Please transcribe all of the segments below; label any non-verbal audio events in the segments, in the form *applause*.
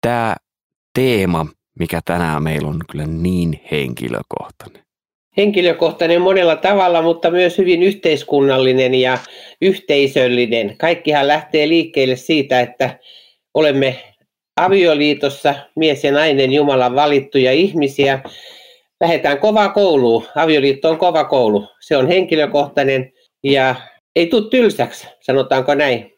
tämä teema, mikä tänään meillä on kyllä niin henkilökohtainen. Henkilökohtainen monella tavalla, mutta myös hyvin yhteiskunnallinen ja yhteisöllinen. Kaikkihan lähtee liikkeelle siitä, että olemme avioliitossa, mies ja nainen, Jumalan valittuja ihmisiä. Lähdetään kovaa kouluun. Avioliitto on kova koulu. Se on henkilökohtainen ja ei tule tylsäksi, sanotaanko näin.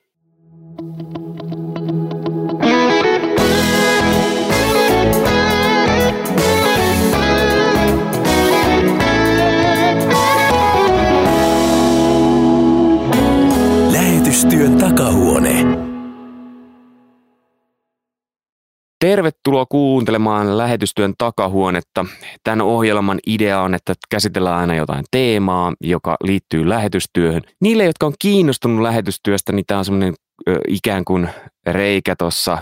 Takahuone. Tervetuloa kuuntelemaan lähetystyön takahuonetta. Tämän ohjelman idea on, että käsitellään aina jotain teemaa, joka liittyy lähetystyöhön. Niille, jotka on kiinnostunut lähetystyöstä, niin tämä on semmoinen ikään kuin reikä tuossa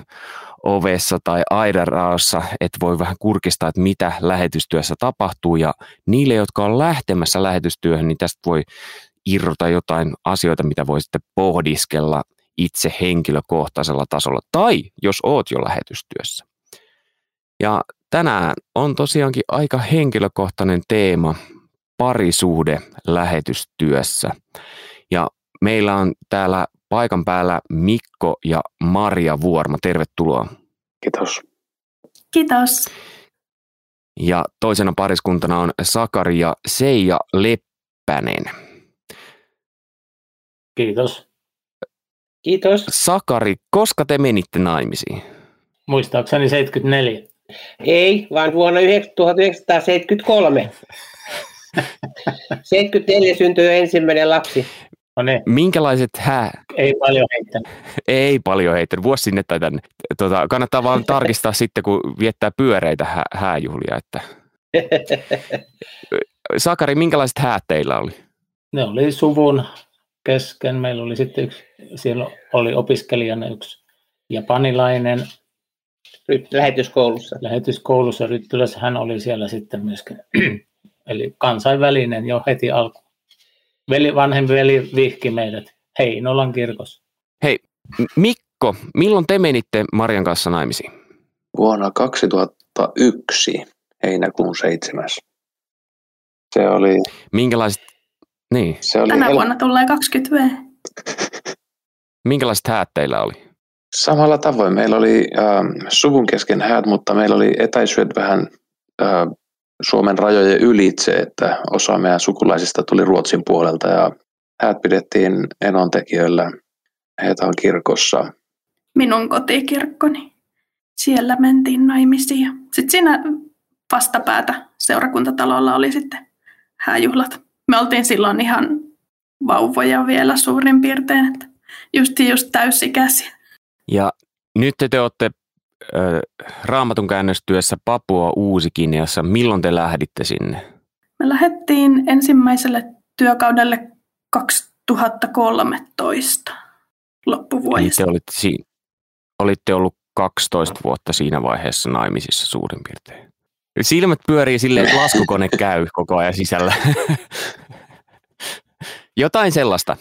ovessa tai aidaraossa, että voi vähän kurkistaa, että mitä lähetystyössä tapahtuu. Ja niille, jotka on lähtemässä lähetystyöhön, niin tästä voi irrota jotain asioita, mitä voi sitten pohdiskella itse henkilökohtaisella tasolla, tai jos oot jo lähetystyössä. Ja tänään on tosiaankin aika henkilökohtainen teema, parisuhde lähetystyössä. Ja meillä on täällä paikan päällä Mikko ja Maria Vuorma. Tervetuloa. Kiitos. Kiitos. Ja toisena pariskuntana on Sakari ja Seija Leppänen. Kiitos. Kiitos. Sakari, koska te menitte naimisiin? Muistaakseni 74. Ei, vaan vuonna 1973. 74 *laughs* syntyi jo ensimmäinen lapsi. No niin. Minkälaiset hää? Ei paljon heittänyt. Ei paljon heittänyt. Vuosi sinne tai tänne. Tota, kannattaa vaan tarkistaa *laughs* sitten, kun viettää pyöreitä hää, hääjuhlia. Että... *laughs* Sakari, minkälaiset häät teillä oli? Ne oli suvun kesken. Meillä oli sitten yksi, siellä oli opiskelijana yksi japanilainen. Lähetyskoulussa. Lähetyskoulussa Ryttylässä hän oli siellä sitten myöskin. *clears throat* Eli kansainvälinen jo heti alku. Veli, vanhempi veli vihki meidät Heinolan kirkossa. Hei, Mikko, milloin te menitte Marian kanssa naimisiin? Vuonna 2001, heinäkuun 7. Se oli... Minkälaiset niin. Se oli Tänä hel... vuonna tulee 20 V. Minkälaiset häät teillä oli? Samalla tavoin. Meillä oli äh, suvun kesken häät, mutta meillä oli etäisyydet vähän äh, Suomen rajojen ylitse, että osa meidän sukulaisista tuli Ruotsin puolelta ja häät pidettiin enontekijöillä Heetan kirkossa. Minun kotikirkkoni. Siellä mentiin naimisiin. Sitten siinä vastapäätä seurakuntatalolla oli sitten hääjuhlat me oltiin silloin ihan vauvoja vielä suurin piirtein, että just, just täysikäisiä. Ja nyt te, te olette äh, raamatun käännöstyössä Papua Uusikineassa. Milloin te lähditte sinne? Me lähdettiin ensimmäiselle työkaudelle 2013 loppuvuodesta. Eli te olitte, olitte ollut 12 vuotta siinä vaiheessa naimisissa suurin piirtein. Silmät pyörii silleen, että laskukone käy koko ajan sisällä. *laughs* Jotain sellaista.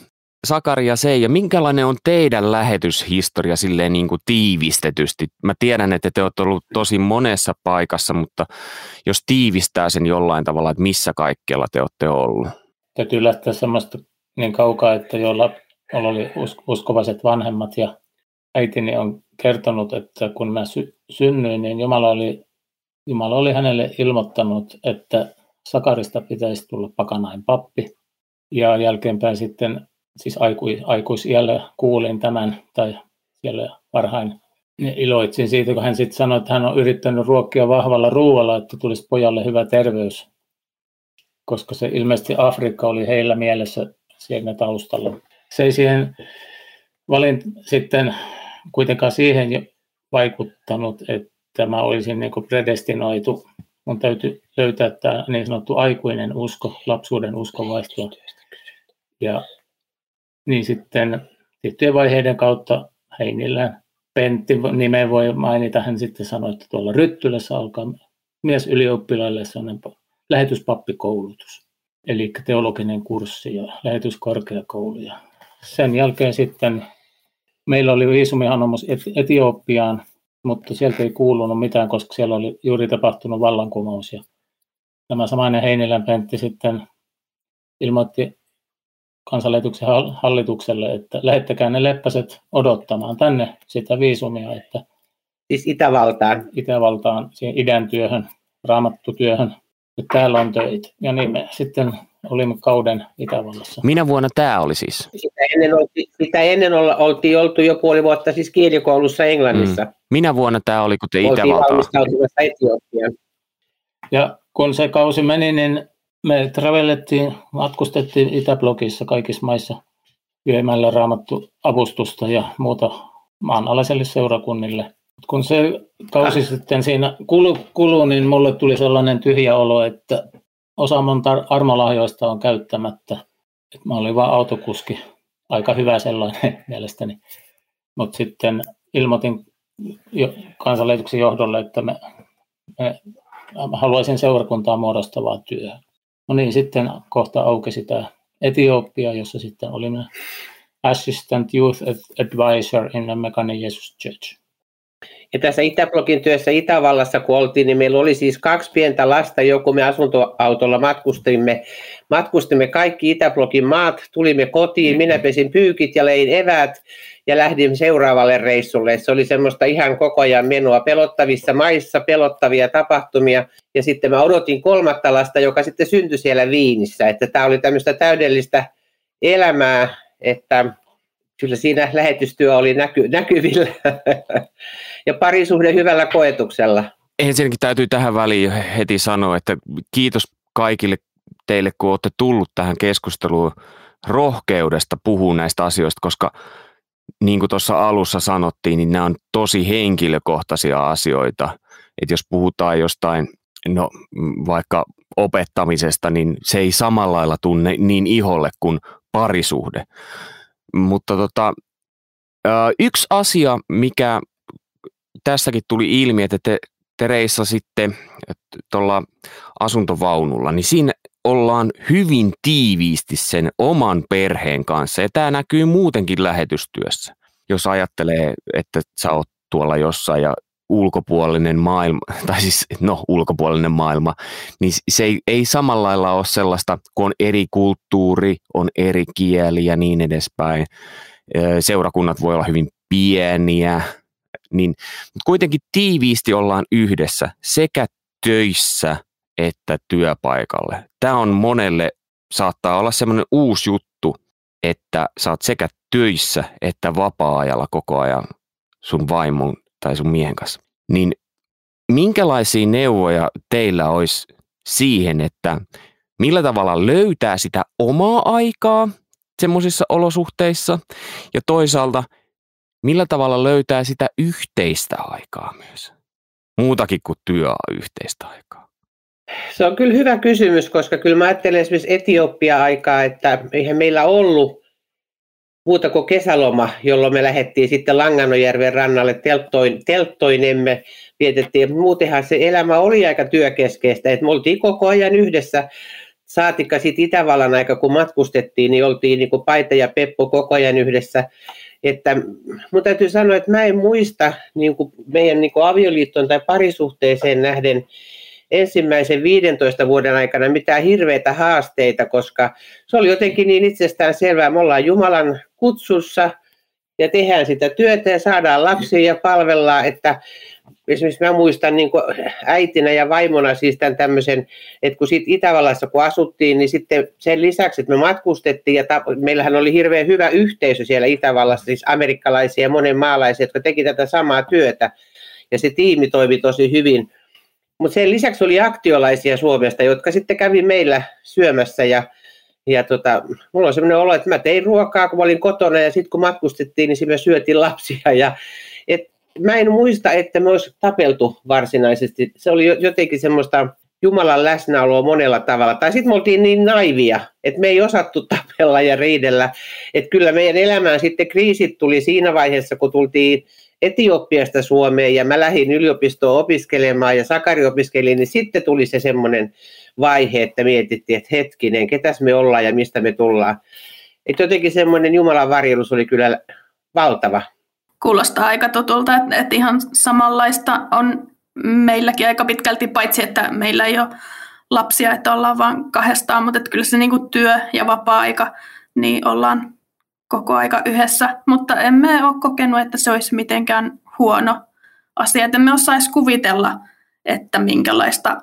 Sakari ja Seija, minkälainen on teidän lähetyshistoria silleen niin kuin tiivistetysti? Mä tiedän, että te olette ollut tosi monessa paikassa, mutta jos tiivistää sen jollain tavalla, että missä kaikkialla te olette ollut? Täytyy lähteä semmoista niin kaukaa, että jolla oli uskovaiset vanhemmat ja äitini on kertonut, että kun mä sy- synnyin, niin Jumala oli Jumala oli hänelle ilmoittanut, että Sakarista pitäisi tulla pakanain pappi. Ja jälkeenpäin sitten, siis aiku, aikuisiällä kuulin tämän, tai siellä varhain iloitsin siitä, kun hän sitten sanoi, että hän on yrittänyt ruokkia vahvalla ruoalla, että tulisi pojalle hyvä terveys. Koska se ilmeisesti Afrikka oli heillä mielessä siellä taustalla. Se ei siihen valin sitten kuitenkaan siihen vaikuttanut, että tämä olisi niin kuin predestinoitu. Mun täytyy löytää tämä niin sanottu aikuinen usko, lapsuuden uskovaihto. Ja niin sitten tiettyjen vaiheiden kautta Heinillään Pentti nimen voi mainita, hän sitten sanoi, että tuolla Ryttylässä alkaa mies ylioppilaille sellainen lähetyspappikoulutus, eli teologinen kurssi ja lähetyskorkeakoulu. Ja sen jälkeen sitten meillä oli viisumihanomus Etiopiaan mutta sieltä ei kuulunut mitään, koska siellä oli juuri tapahtunut vallankumous. Ja tämä samainen Heinilän Pentti sitten ilmoitti kansanlähetyksen hallitukselle, että lähettäkää ne leppäset odottamaan tänne sitä viisumia, että Siis Itävaltaan. Itävaltaan, siihen idän työhön, raamattutyöhön. Että täällä on töitä. Ja niin me sitten olimme kauden Itävallassa. Minä vuonna tämä oli siis? Sitä ennen, olti, sitä ennen olla, oltiin oltu jo puoli vuotta siis kielikoulussa Englannissa. Mm. Minä vuonna tämä oli, kun te? Etiopiaan. Ja kun se kausi meni, niin me travellettiin, matkustettiin Itäblogissa kaikissa maissa viemällä raamattu avustusta ja muuta maanalaiselle seurakunnille. Kun se kausi sitten siinä kulu, kulu, niin mulle tuli sellainen tyhjä olo, että osa mun armolahjoista on käyttämättä. Et mä olin vain autokuski, aika hyvä sellainen *laughs* mielestäni. Mutta sitten ilmoitin jo, kansanleituksen johdolle, että me, me haluaisin seurakuntaa muodostavaa työtä. No niin, sitten kohta aukesi tämä Etiopia, jossa sitten olimme Assistant Youth Advisor in the Mekane Jesus Church. Ja tässä Itäblogin työssä Itävallassa, kun oltiin, niin meillä oli siis kaksi pientä lasta, joku me asuntoautolla matkustimme. Matkustimme kaikki Itäblogin maat, tulimme kotiin, minä pesin pyykit ja lein eväät ja lähdin seuraavalle reissulle. Se oli semmoista ihan koko ajan menoa pelottavissa maissa, pelottavia tapahtumia. Ja sitten mä odotin kolmatta lasta, joka sitten syntyi siellä Viinissä. Että tämä oli tämmöistä täydellistä elämää, että kyllä siinä lähetystyö oli näky, näkyvillä *laughs* ja parisuhde hyvällä koetuksella. Ensinnäkin täytyy tähän väliin heti sanoa, että kiitos kaikille teille, kun olette tullut tähän keskusteluun rohkeudesta puhua näistä asioista, koska niin kuin tuossa alussa sanottiin, niin nämä on tosi henkilökohtaisia asioita. Että jos puhutaan jostain, no vaikka opettamisesta, niin se ei samalla lailla tunne niin iholle kuin parisuhde. Mutta tota, yksi asia, mikä tässäkin tuli ilmi, että te, te reissasitte tuolla asuntovaunulla, niin siinä ollaan hyvin tiiviisti sen oman perheen kanssa. Ja tämä näkyy muutenkin lähetystyössä. Jos ajattelee, että sä oot tuolla jossain ja ulkopuolinen maailma, *laughs* tai siis no ulkopuolinen maailma, niin se ei, ei samalla lailla ole sellaista, kun on eri kulttuuri, on eri kieli ja niin edespäin. Seurakunnat voi olla hyvin pieniä, niin, mutta kuitenkin tiiviisti ollaan yhdessä sekä töissä että työpaikalle. Tämä on monelle, saattaa olla semmoinen uusi juttu, että oot sekä töissä että vapaa-ajalla koko ajan sun vaimon tai sun miehen kanssa. Niin minkälaisia neuvoja teillä olisi siihen, että millä tavalla löytää sitä omaa aikaa semmoisissa olosuhteissa ja toisaalta millä tavalla löytää sitä yhteistä aikaa myös? Muutakin kuin työyhteistä aikaa. Se on kyllä hyvä kysymys, koska kyllä mä ajattelen esimerkiksi Etiopia-aikaa, että eihän meillä ollut muuta kuin kesäloma, jolloin me lähdettiin sitten Langanojärven rannalle telttoin, telttoinemme, vietettiin. Muutenhan se elämä oli aika työkeskeistä, että me oltiin koko ajan yhdessä. Saatikka sitten Itävallan aika, kun matkustettiin, niin oltiin niin kuin Paita ja Peppo koko ajan yhdessä. Että mun täytyy sanoa, että mä en muista niin kuin meidän niin kuin avioliittoon tai parisuhteeseen nähden ensimmäisen 15 vuoden aikana mitään hirveitä haasteita, koska se oli jotenkin niin itsestään selvää. Me ollaan Jumalan kutsussa ja tehdään sitä työtä ja saadaan lapsia ja palvellaan, että esimerkiksi mä muistan niin kuin äitinä ja vaimona siis tämän tämmöisen, että kun sitten Itävallassa kun asuttiin, niin sitten sen lisäksi, että me matkustettiin ja ta- meillähän oli hirveän hyvä yhteisö siellä Itävallassa, siis amerikkalaisia ja monen maalaisia, jotka teki tätä samaa työtä ja se tiimi toimi tosi hyvin. Mutta sen lisäksi oli aktiolaisia Suomesta, jotka sitten kävi meillä syömässä ja ja tota, mulla on sellainen olo, että mä tein ruokaa, kun mä olin kotona ja sitten kun matkustettiin, niin siinä syötiin lapsia. Ja, et, mä en muista, että me olisi tapeltu varsinaisesti. Se oli jotenkin semmoista Jumalan läsnäoloa monella tavalla. Tai sitten me oltiin niin naivia, että me ei osattu *laughs* tapella ja riidellä. Että kyllä meidän elämään sitten kriisit tuli siinä vaiheessa, kun tultiin Etiopiasta Suomeen ja mä lähdin yliopistoon opiskelemaan ja Sakari opiskeli, niin sitten tuli se semmoinen vaihe, että mietittiin, että hetkinen, ketäs me ollaan ja mistä me tullaan. Että jotenkin semmoinen Jumalan varjelus oli kyllä valtava. Kuulostaa aika tutulta, että, että ihan samanlaista on meilläkin aika pitkälti, paitsi että meillä ei ole lapsia, että ollaan vain kahdestaan, mutta että kyllä se niin kuin työ ja vapaa-aika, niin ollaan koko aika yhdessä. Mutta emme ole kokenut, että se olisi mitenkään huono asia, että emme osaisi kuvitella, että minkälaista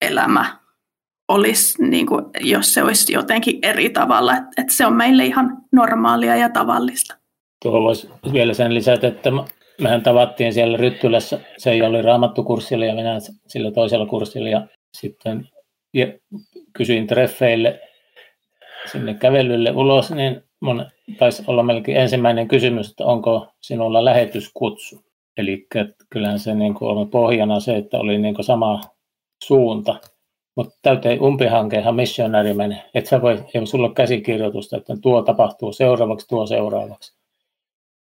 elämä olisi, niin kuin, jos se olisi jotenkin eri tavalla. Että, että se on meille ihan normaalia ja tavallista. Tuohon voisi vielä sen lisätä, että mehän tavattiin siellä Ryttylässä, se oli raamattukurssilla ja minä sillä toisella kurssilla ja sitten kysyin treffeille sinne kävelylle ulos, niin mun taisi olla melkein ensimmäinen kysymys, että onko sinulla lähetyskutsu. Eli kyllähän se niin kuin on pohjana se, että oli niin kuin sama suunta. Mutta täyteen umpihankehan missionäri menee. Että sä voi, ei sulla ole käsikirjoitusta, että tuo tapahtuu seuraavaksi, tuo seuraavaksi.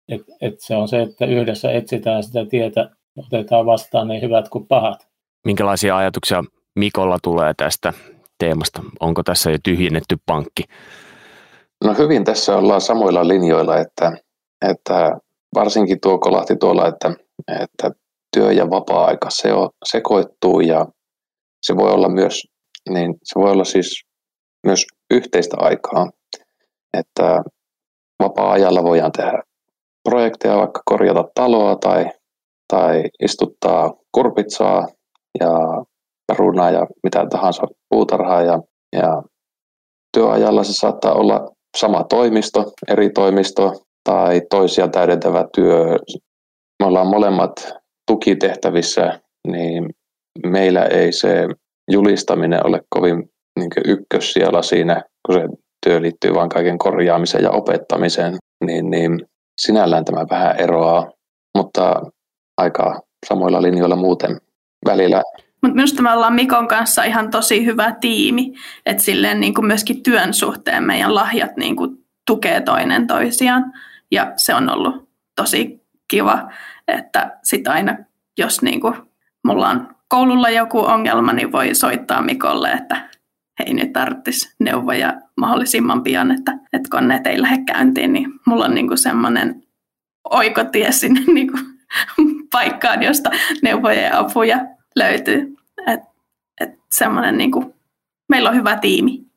Et, et se on se, että yhdessä etsitään sitä tietä, otetaan vastaan niin hyvät kuin pahat. Minkälaisia ajatuksia Mikolla tulee tästä teemasta? Onko tässä jo tyhjennetty pankki? No hyvin tässä ollaan samoilla linjoilla, että, että varsinkin tuo kolahti tuolla, että, että työ ja vapaa-aika se on, sekoittuu ja se voi olla myös, niin se voi olla siis myös yhteistä aikaa, että vapaa-ajalla voidaan tehdä projekteja, vaikka korjata taloa tai, tai istuttaa kurpitsaa ja perunaa ja mitä tahansa puutarhaa ja, ja työajalla se saattaa olla sama toimisto, eri toimisto tai toisia täydentävä työ. Me ollaan molemmat tukitehtävissä, niin meillä ei se julistaminen ole kovin niin ykkös siellä siinä, kun se työ liittyy vain kaiken korjaamiseen ja opettamiseen, niin, niin sinällään tämä vähän eroaa, mutta aika samoilla linjoilla muuten välillä. Mutta minusta me ollaan Mikon kanssa ihan tosi hyvä tiimi, että silleen niin kuin myöskin työn suhteen meidän lahjat niin kuin tukee toinen toisiaan. Ja se on ollut tosi kiva, että sit aina jos niin kuin mulla on koululla joku ongelma, niin voi soittaa Mikolle, että hei nyt tarvitsisi neuvoja mahdollisimman pian, että, että koneet ei lähde käyntiin, niin mulla on niin kuin semmoinen oikotie sinne *laughs* niin kuin paikkaan, josta neuvoja ja apuja löytyy. Et, et semmoinen, niin kuin, meillä on hyvä tiimi.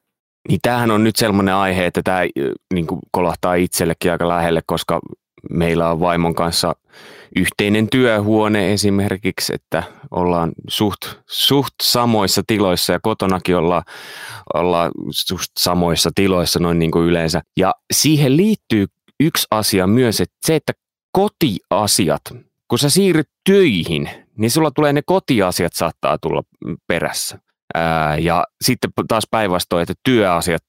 Niin tämähän on nyt sellainen aihe, että tämä niin kolahtaa itsellekin aika lähelle, koska meillä on vaimon kanssa yhteinen työhuone esimerkiksi, että ollaan suht, suht samoissa tiloissa ja kotonakin ollaan, ollaan suht samoissa tiloissa noin niin kuin yleensä. Ja siihen liittyy yksi asia myös, että se, että kotiasiat, kun sä siirryt töihin, niin sulla tulee ne kotiasiat saattaa tulla perässä. Ää, ja sitten taas päinvastoin, että työasiat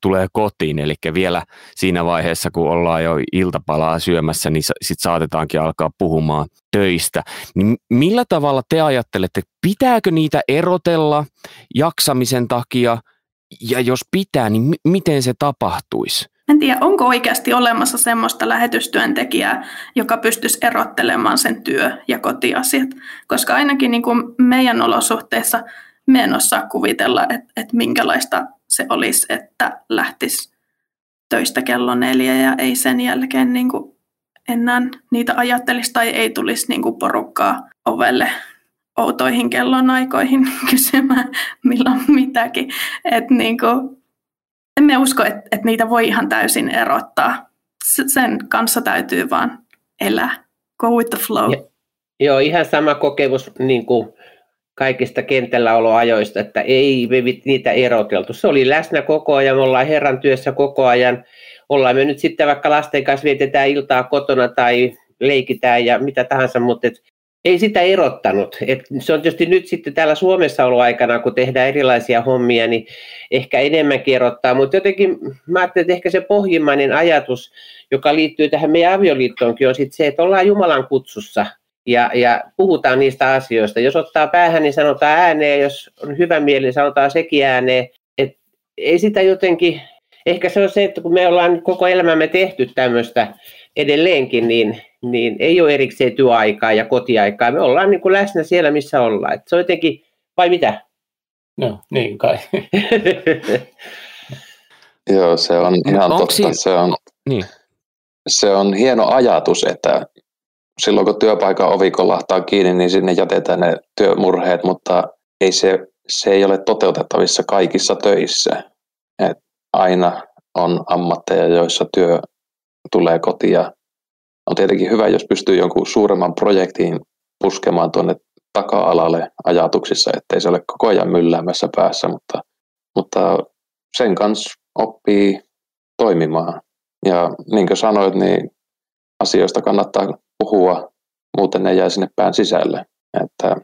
tulee kotiin, eli vielä siinä vaiheessa, kun ollaan jo iltapalaa syömässä, niin sitten saatetaankin alkaa puhumaan töistä. Niin millä tavalla te ajattelette, pitääkö niitä erotella jaksamisen takia, ja jos pitää, niin m- miten se tapahtuisi? En tiedä, onko oikeasti olemassa semmoista lähetystyöntekijää, joka pystyisi erottelemaan sen työ- ja kotiasiat. Koska ainakin niin kuin meidän olosuhteissa me en osaa kuvitella, että, että minkälaista se olisi, että lähtisi töistä kello neljä ja ei sen jälkeen niin kuin enää niitä ajattelisi tai ei tulisi niin kuin porukkaa ovelle outoihin kellonaikoihin *laughs* kysymään milloin mitäkin. Et niin kuin, emme usko, että, että niitä voi ihan täysin erottaa. Sen kanssa täytyy vaan elää. Go with the flow. Ja, joo, ihan sama kokemus niin kuin kaikista kentälläoloajoista, että ei me niitä eroteltu. Se oli läsnä koko ajan, me ollaan Herran työssä koko ajan. Ollaan me nyt sitten vaikka lasten kanssa vietetään iltaa kotona tai leikitään ja mitä tahansa, mutta et ei sitä erottanut. Et se on tietysti nyt sitten täällä Suomessa ollut aikana, kun tehdään erilaisia hommia, niin ehkä enemmän erottaa. Mutta jotenkin mä ajattelin, että ehkä se pohjimmainen ajatus, joka liittyy tähän meidän avioliittoonkin, on sitten se, että ollaan Jumalan kutsussa ja, ja puhutaan niistä asioista. Jos ottaa päähän, niin sanotaan ääneen, jos on hyvä mieli, niin sanotaan sekin ääneen. Et ei sitä jotenkin, ehkä se on se, että kun me ollaan koko elämämme tehty tämmöistä edelleenkin, niin, niin ei ole erikseen työaikaa ja kotiaikaa. Me ollaan niin kuin läsnä siellä, missä ollaan. Et se on jotenkin, vai mitä? No, niin kai. *laughs* Joo, se on ihan Onko totta. Si- se on, niin. se on hieno ajatus, että silloin kun työpaikan ovi kolahtaa kiinni, niin sinne jätetään ne työmurheet, mutta ei se, se ei ole toteutettavissa kaikissa töissä. Et aina on ammatteja, joissa työ tulee kotiin. On tietenkin hyvä, jos pystyy jonkun suuremman projektiin puskemaan tuonne taka-alalle ajatuksissa, ettei se ole koko ajan mylläämässä päässä, mutta, mutta sen kanssa oppii toimimaan. Ja niin kuin sanoit, niin asioista kannattaa puhua, muuten ne jää sinne pään sisälle. Että...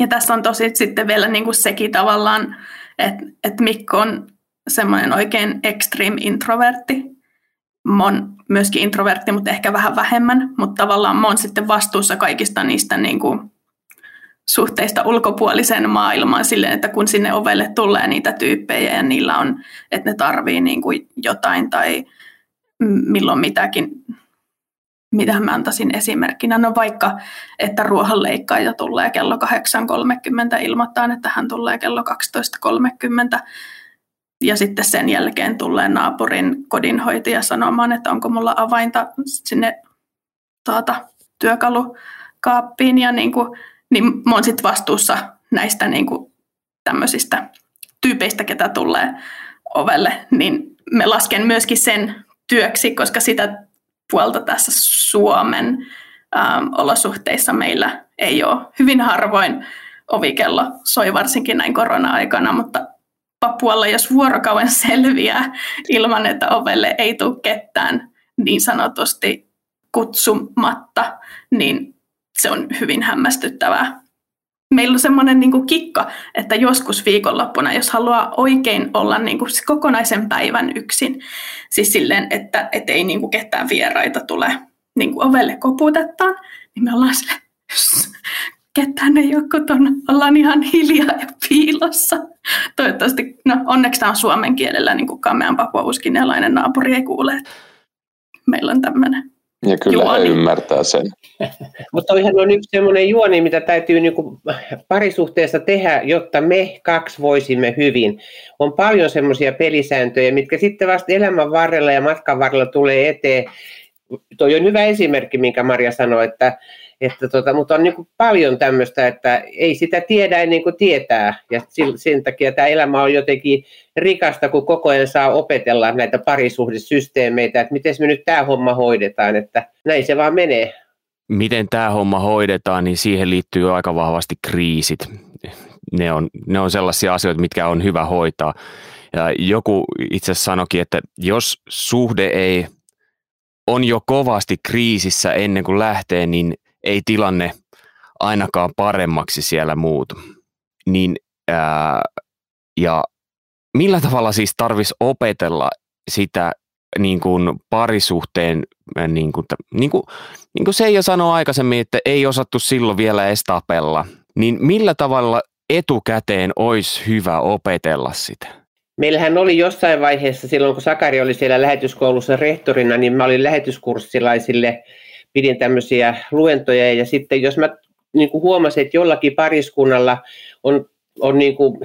Ja tässä on tosi sitten vielä niin kuin sekin tavallaan, että, että Mikko on semmoinen oikein extreme introvertti. Mä oon myöskin introvertti, mutta ehkä vähän vähemmän, mutta tavallaan mä oon sitten vastuussa kaikista niistä niin kuin suhteista ulkopuoliseen maailmaan silleen, että kun sinne ovelle tulee niitä tyyppejä ja niillä on, että ne tarvii niin kuin jotain tai milloin mitäkin, mitä mä antaisin esimerkkinä. No vaikka, että ruohonleikkaaja tulee kello 8.30, ilmoittaa, että hän tulee kello 12.30 ja sitten sen jälkeen tulee naapurin kodinhoitaja sanomaan, että onko mulla avainta sinne tuota, työkalukaappiin ja niin kuin, niin mä oon sitten vastuussa näistä niin kuin tämmöisistä tyypeistä, ketä tulee ovelle, niin me lasken myöskin sen työksi, koska sitä puolta tässä Suomen ähm, olosuhteissa meillä ei ole hyvin harvoin ovikello soi varsinkin näin korona-aikana, mutta Papualla, jos vuorokauden selviää ilman, että ovelle ei tule ketään niin sanotusti kutsumatta, niin se on hyvin hämmästyttävää. Meillä on semmoinen niin kikka, että joskus viikonloppuna, jos haluaa oikein olla niin kuin kokonaisen päivän yksin, siis silleen, että et ei niin kuin ketään vieraita tule niin kuin ovelle koputetaan, niin me ollaan sille, ketään ei ole kotona, ollaan ihan hiljaa ja piilossa. Toivottavasti, no onneksi tämä on suomen kielellä, niin kuin kamean papuuskinelainen naapuri ei kuule, meillä on tämmöinen ja kyllä juoni. he ymmärtää sen. *laughs* Mutta toihan on yksi sellainen juoni, mitä täytyy niin parisuhteessa tehdä, jotta me kaksi voisimme hyvin. On paljon semmoisia pelisääntöjä, mitkä sitten vasta elämän varrella ja matkan varrella tulee eteen. Tuo on hyvä esimerkki, minkä Maria sanoi, että että tota, mutta on niin kuin paljon tämmöistä, että ei sitä tiedä ennen kuin tietää. Ja sen takia tämä elämä on jotenkin rikasta, kun koko ajan saa opetella näitä parisuhdesysteemeitä, että miten me nyt tämä homma hoidetaan, että näin se vaan menee. Miten tämä homma hoidetaan, niin siihen liittyy aika vahvasti kriisit. Ne on, ne on sellaisia asioita, mitkä on hyvä hoitaa. Ja joku itse sanoikin, että jos suhde ei on jo kovasti kriisissä ennen kuin lähtee, niin ei tilanne ainakaan paremmaksi siellä muutu. Niin, ää, ja millä tavalla siis tarvitsisi opetella sitä niin kuin parisuhteen, niin kuin, niin kuin, niin kuin se jo sanoi aikaisemmin, että ei osattu silloin vielä estapella, niin millä tavalla etukäteen olisi hyvä opetella sitä? Meillähän oli jossain vaiheessa silloin, kun Sakari oli siellä lähetyskoulussa rehtorina, niin mä olin lähetyskurssilaisille pidin tämmöisiä luentoja. Ja sitten jos mä niin kuin huomasin, että jollakin pariskunnalla on, on niin kuin,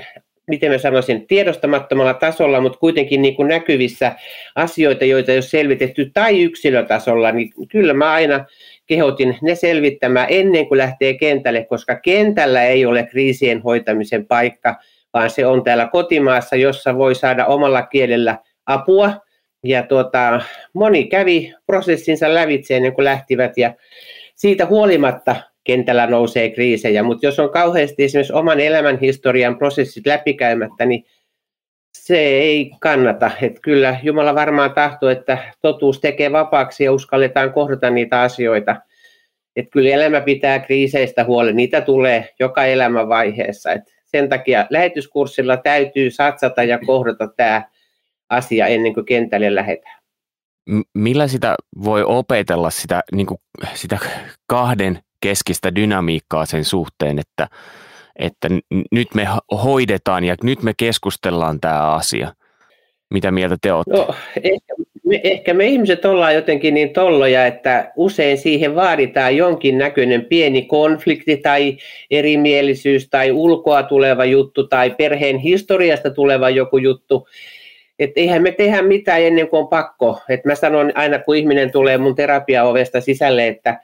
miten mä sanoisin, tiedostamattomalla tasolla, mutta kuitenkin niin kuin näkyvissä asioita, joita ei ole selvitetty, tai yksilötasolla, niin kyllä mä aina kehotin ne selvittämään ennen kuin lähtee kentälle, koska kentällä ei ole kriisien hoitamisen paikka, vaan se on täällä kotimaassa, jossa voi saada omalla kielellä apua, ja tuota, moni kävi prosessinsa lävitse ennen kuin lähtivät ja siitä huolimatta kentällä nousee kriisejä, mutta jos on kauheasti esimerkiksi oman elämän historian prosessit läpikäymättä, niin se ei kannata. Että kyllä Jumala varmaan tahtoo, että totuus tekee vapaaksi ja uskalletaan kohdata niitä asioita. Että kyllä elämä pitää kriiseistä huolen, niitä tulee joka elämän vaiheessa. Et sen takia lähetyskurssilla täytyy satsata ja kohdata tämä asia ennen kuin kentälle lähdetään. Millä sitä voi opetella sitä, niin kuin, sitä kahden keskistä dynamiikkaa sen suhteen, että, että nyt me hoidetaan ja nyt me keskustellaan tämä asia? Mitä mieltä te olette? No, ehkä, me, ehkä me ihmiset ollaan jotenkin niin tolloja, että usein siihen vaaditaan jonkin näköinen pieni konflikti tai erimielisyys tai ulkoa tuleva juttu tai perheen historiasta tuleva joku juttu että eihän me tehdä mitään ennen kuin on pakko. Et mä sanon aina, kun ihminen tulee mun terapiaovesta sisälle, että,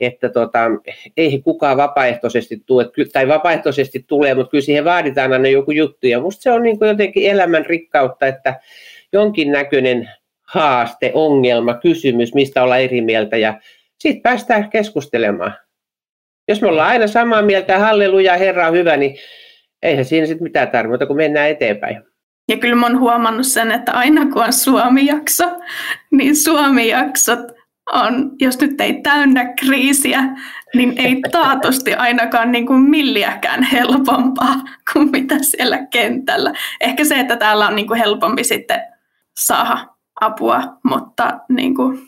että tota, ei kukaan vapaaehtoisesti tule, tai vapaaehtoisesti tulee, mutta kyllä siihen vaaditaan aina joku juttu. Ja musta se on niin kuin jotenkin elämän rikkautta, että jonkinnäköinen haaste, ongelma, kysymys, mistä olla eri mieltä ja sitten päästään keskustelemaan. Jos me ollaan aina samaa mieltä, halleluja, Herra on hyvä, niin eihän siinä sitten mitään tarvita, kun mennään eteenpäin. Ja kyllä mä oon huomannut sen, että aina kun on Suomi-jakso, niin Suomi-jaksot on, jos nyt ei täynnä kriisiä, niin ei taatusti ainakaan niin kuin milliäkään helpompaa kuin mitä siellä kentällä. Ehkä se, että täällä on niin kuin helpompi sitten saada apua, mutta niin kuin,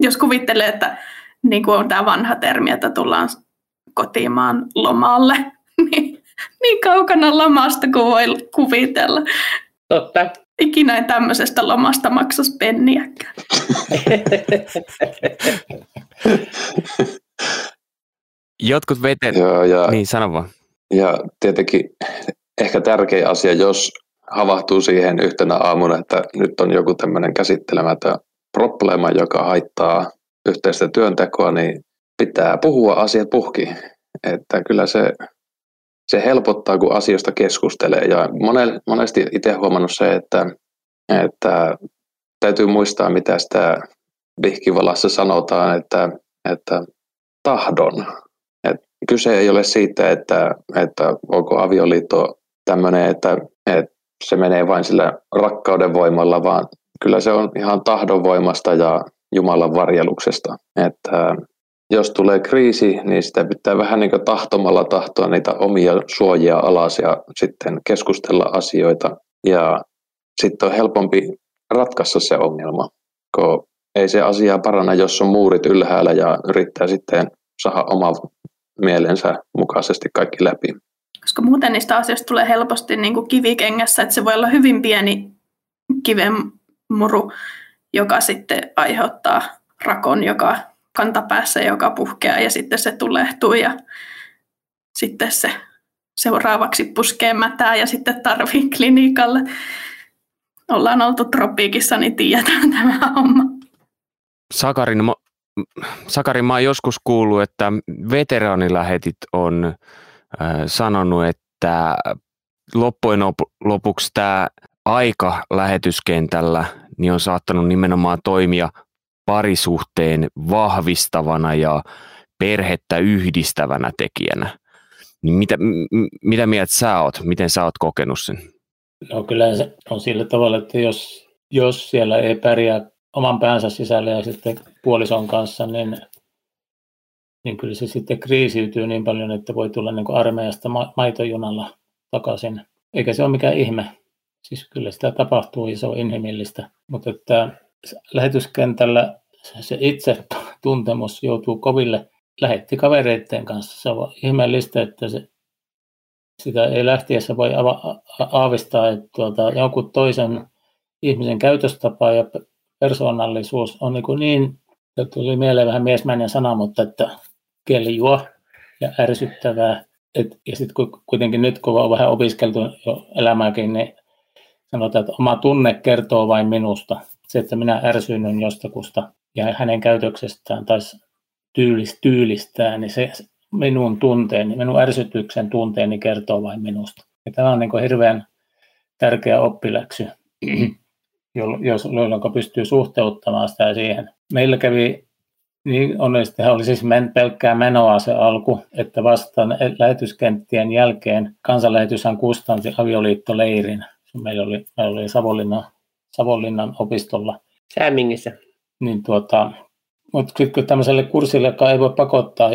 jos kuvittelee, että niin kuin on tämä vanha termi, että tullaan kotimaan lomalle, *laughs* niin, niin kaukana lomasta kuin voi kuvitella. Totta. Ikinä ei tämmöisestä lomasta maksas penniäkään. *laughs* Jotkut vetet... Joo, ja, Niin, sano vaan. ja tietenkin ehkä tärkeä asia, jos havahtuu siihen yhtenä aamuna, että nyt on joku tämmöinen käsittelemätön probleema, joka haittaa yhteistä työntekoa, niin pitää puhua asiat puhki. Että kyllä se, se helpottaa, kun asioista keskustelee. Ja monesti itse huomannut se, että, että täytyy muistaa, mitä sitä vihkivalassa sanotaan, että, että tahdon. Et kyse ei ole siitä, että, että onko avioliitto tämmöinen, että, että se menee vain sillä rakkauden voimalla, vaan kyllä se on ihan tahdonvoimasta ja Jumalan varjeluksesta. Että jos tulee kriisi, niin sitä pitää vähän niin tahtomalla tahtoa niitä omia suojia alas ja sitten keskustella asioita. Ja sitten on helpompi ratkaista se ongelma, kun ei se asia parana, jos on muurit ylhäällä ja yrittää sitten saada oma mielensä mukaisesti kaikki läpi. Koska muuten niistä asioista tulee helposti niin kuin kivikengässä, että se voi olla hyvin pieni kivenmuru, joka sitten aiheuttaa rakon, joka kantapäässä, joka puhkeaa ja sitten se tulehtuu ja sitten se seuraavaksi puskee mätää ja sitten tarvii *laughs* klinikalle. Ollaan oltu tropiikissa, niin tiedetään *laughs* tämä homma. Sakarin, mä, Sakarin, mä oon joskus kuullut, että veteraanilähetit on äh, sanonut, että loppujen lopuksi tämä aika lähetyskentällä niin on saattanut nimenomaan toimia parisuhteen vahvistavana ja perhettä yhdistävänä tekijänä. Niin mitä, m- mitä mieltä sä oot? Miten sä oot kokenut sen? No kyllä se on sillä tavalla, että jos, jos siellä ei pärjää oman päänsä sisällä ja sitten puolison kanssa, niin, niin kyllä se sitten kriisiytyy niin paljon, että voi tulla niin kuin armeijasta ma- maitojunalla takaisin. Eikä se ole mikään ihme. Siis kyllä sitä tapahtuu ja se on inhimillistä. Mutta että lähetyskentällä se itse tuntemus joutuu koville lähetti kavereiden kanssa. Se on ihmeellistä, että se, sitä ei lähtiessä voi ava, aavistaa, että tuota, jonkun toisen ihmisen käytöstapa ja persoonallisuus on niin, kuin niin tuli mieleen vähän miesmäinen sana, mutta että keljua ja ärsyttävää. Et, ja sitten kuitenkin nyt, kun on vähän opiskeltu jo elämääkin, niin sanotaan, että oma tunne kertoo vain minusta se, että minä ärsyynnyn jostakusta ja hänen käytöksestään tai tyylis, tyylistään, niin se minun tunteeni, minun ärsytyksen tunteeni kertoo vain minusta. Ja tämä on niin kuin hirveän tärkeä oppiläksy, *clears throat* jolloin pystyy suhteuttamaan sitä siihen. Meillä kävi niin onnellisesti oli siis men, pelkkää menoa se alku, että vasta lähetyskenttien jälkeen kansanlähetyshän kustansi avioliittoleirin. Meillä oli, meillä oli Savonlinnan Savonlinnan opistolla. Säämingissä. Niin tuota, mutta sitten tämmöiselle kurssille, joka ei voi pakottaa,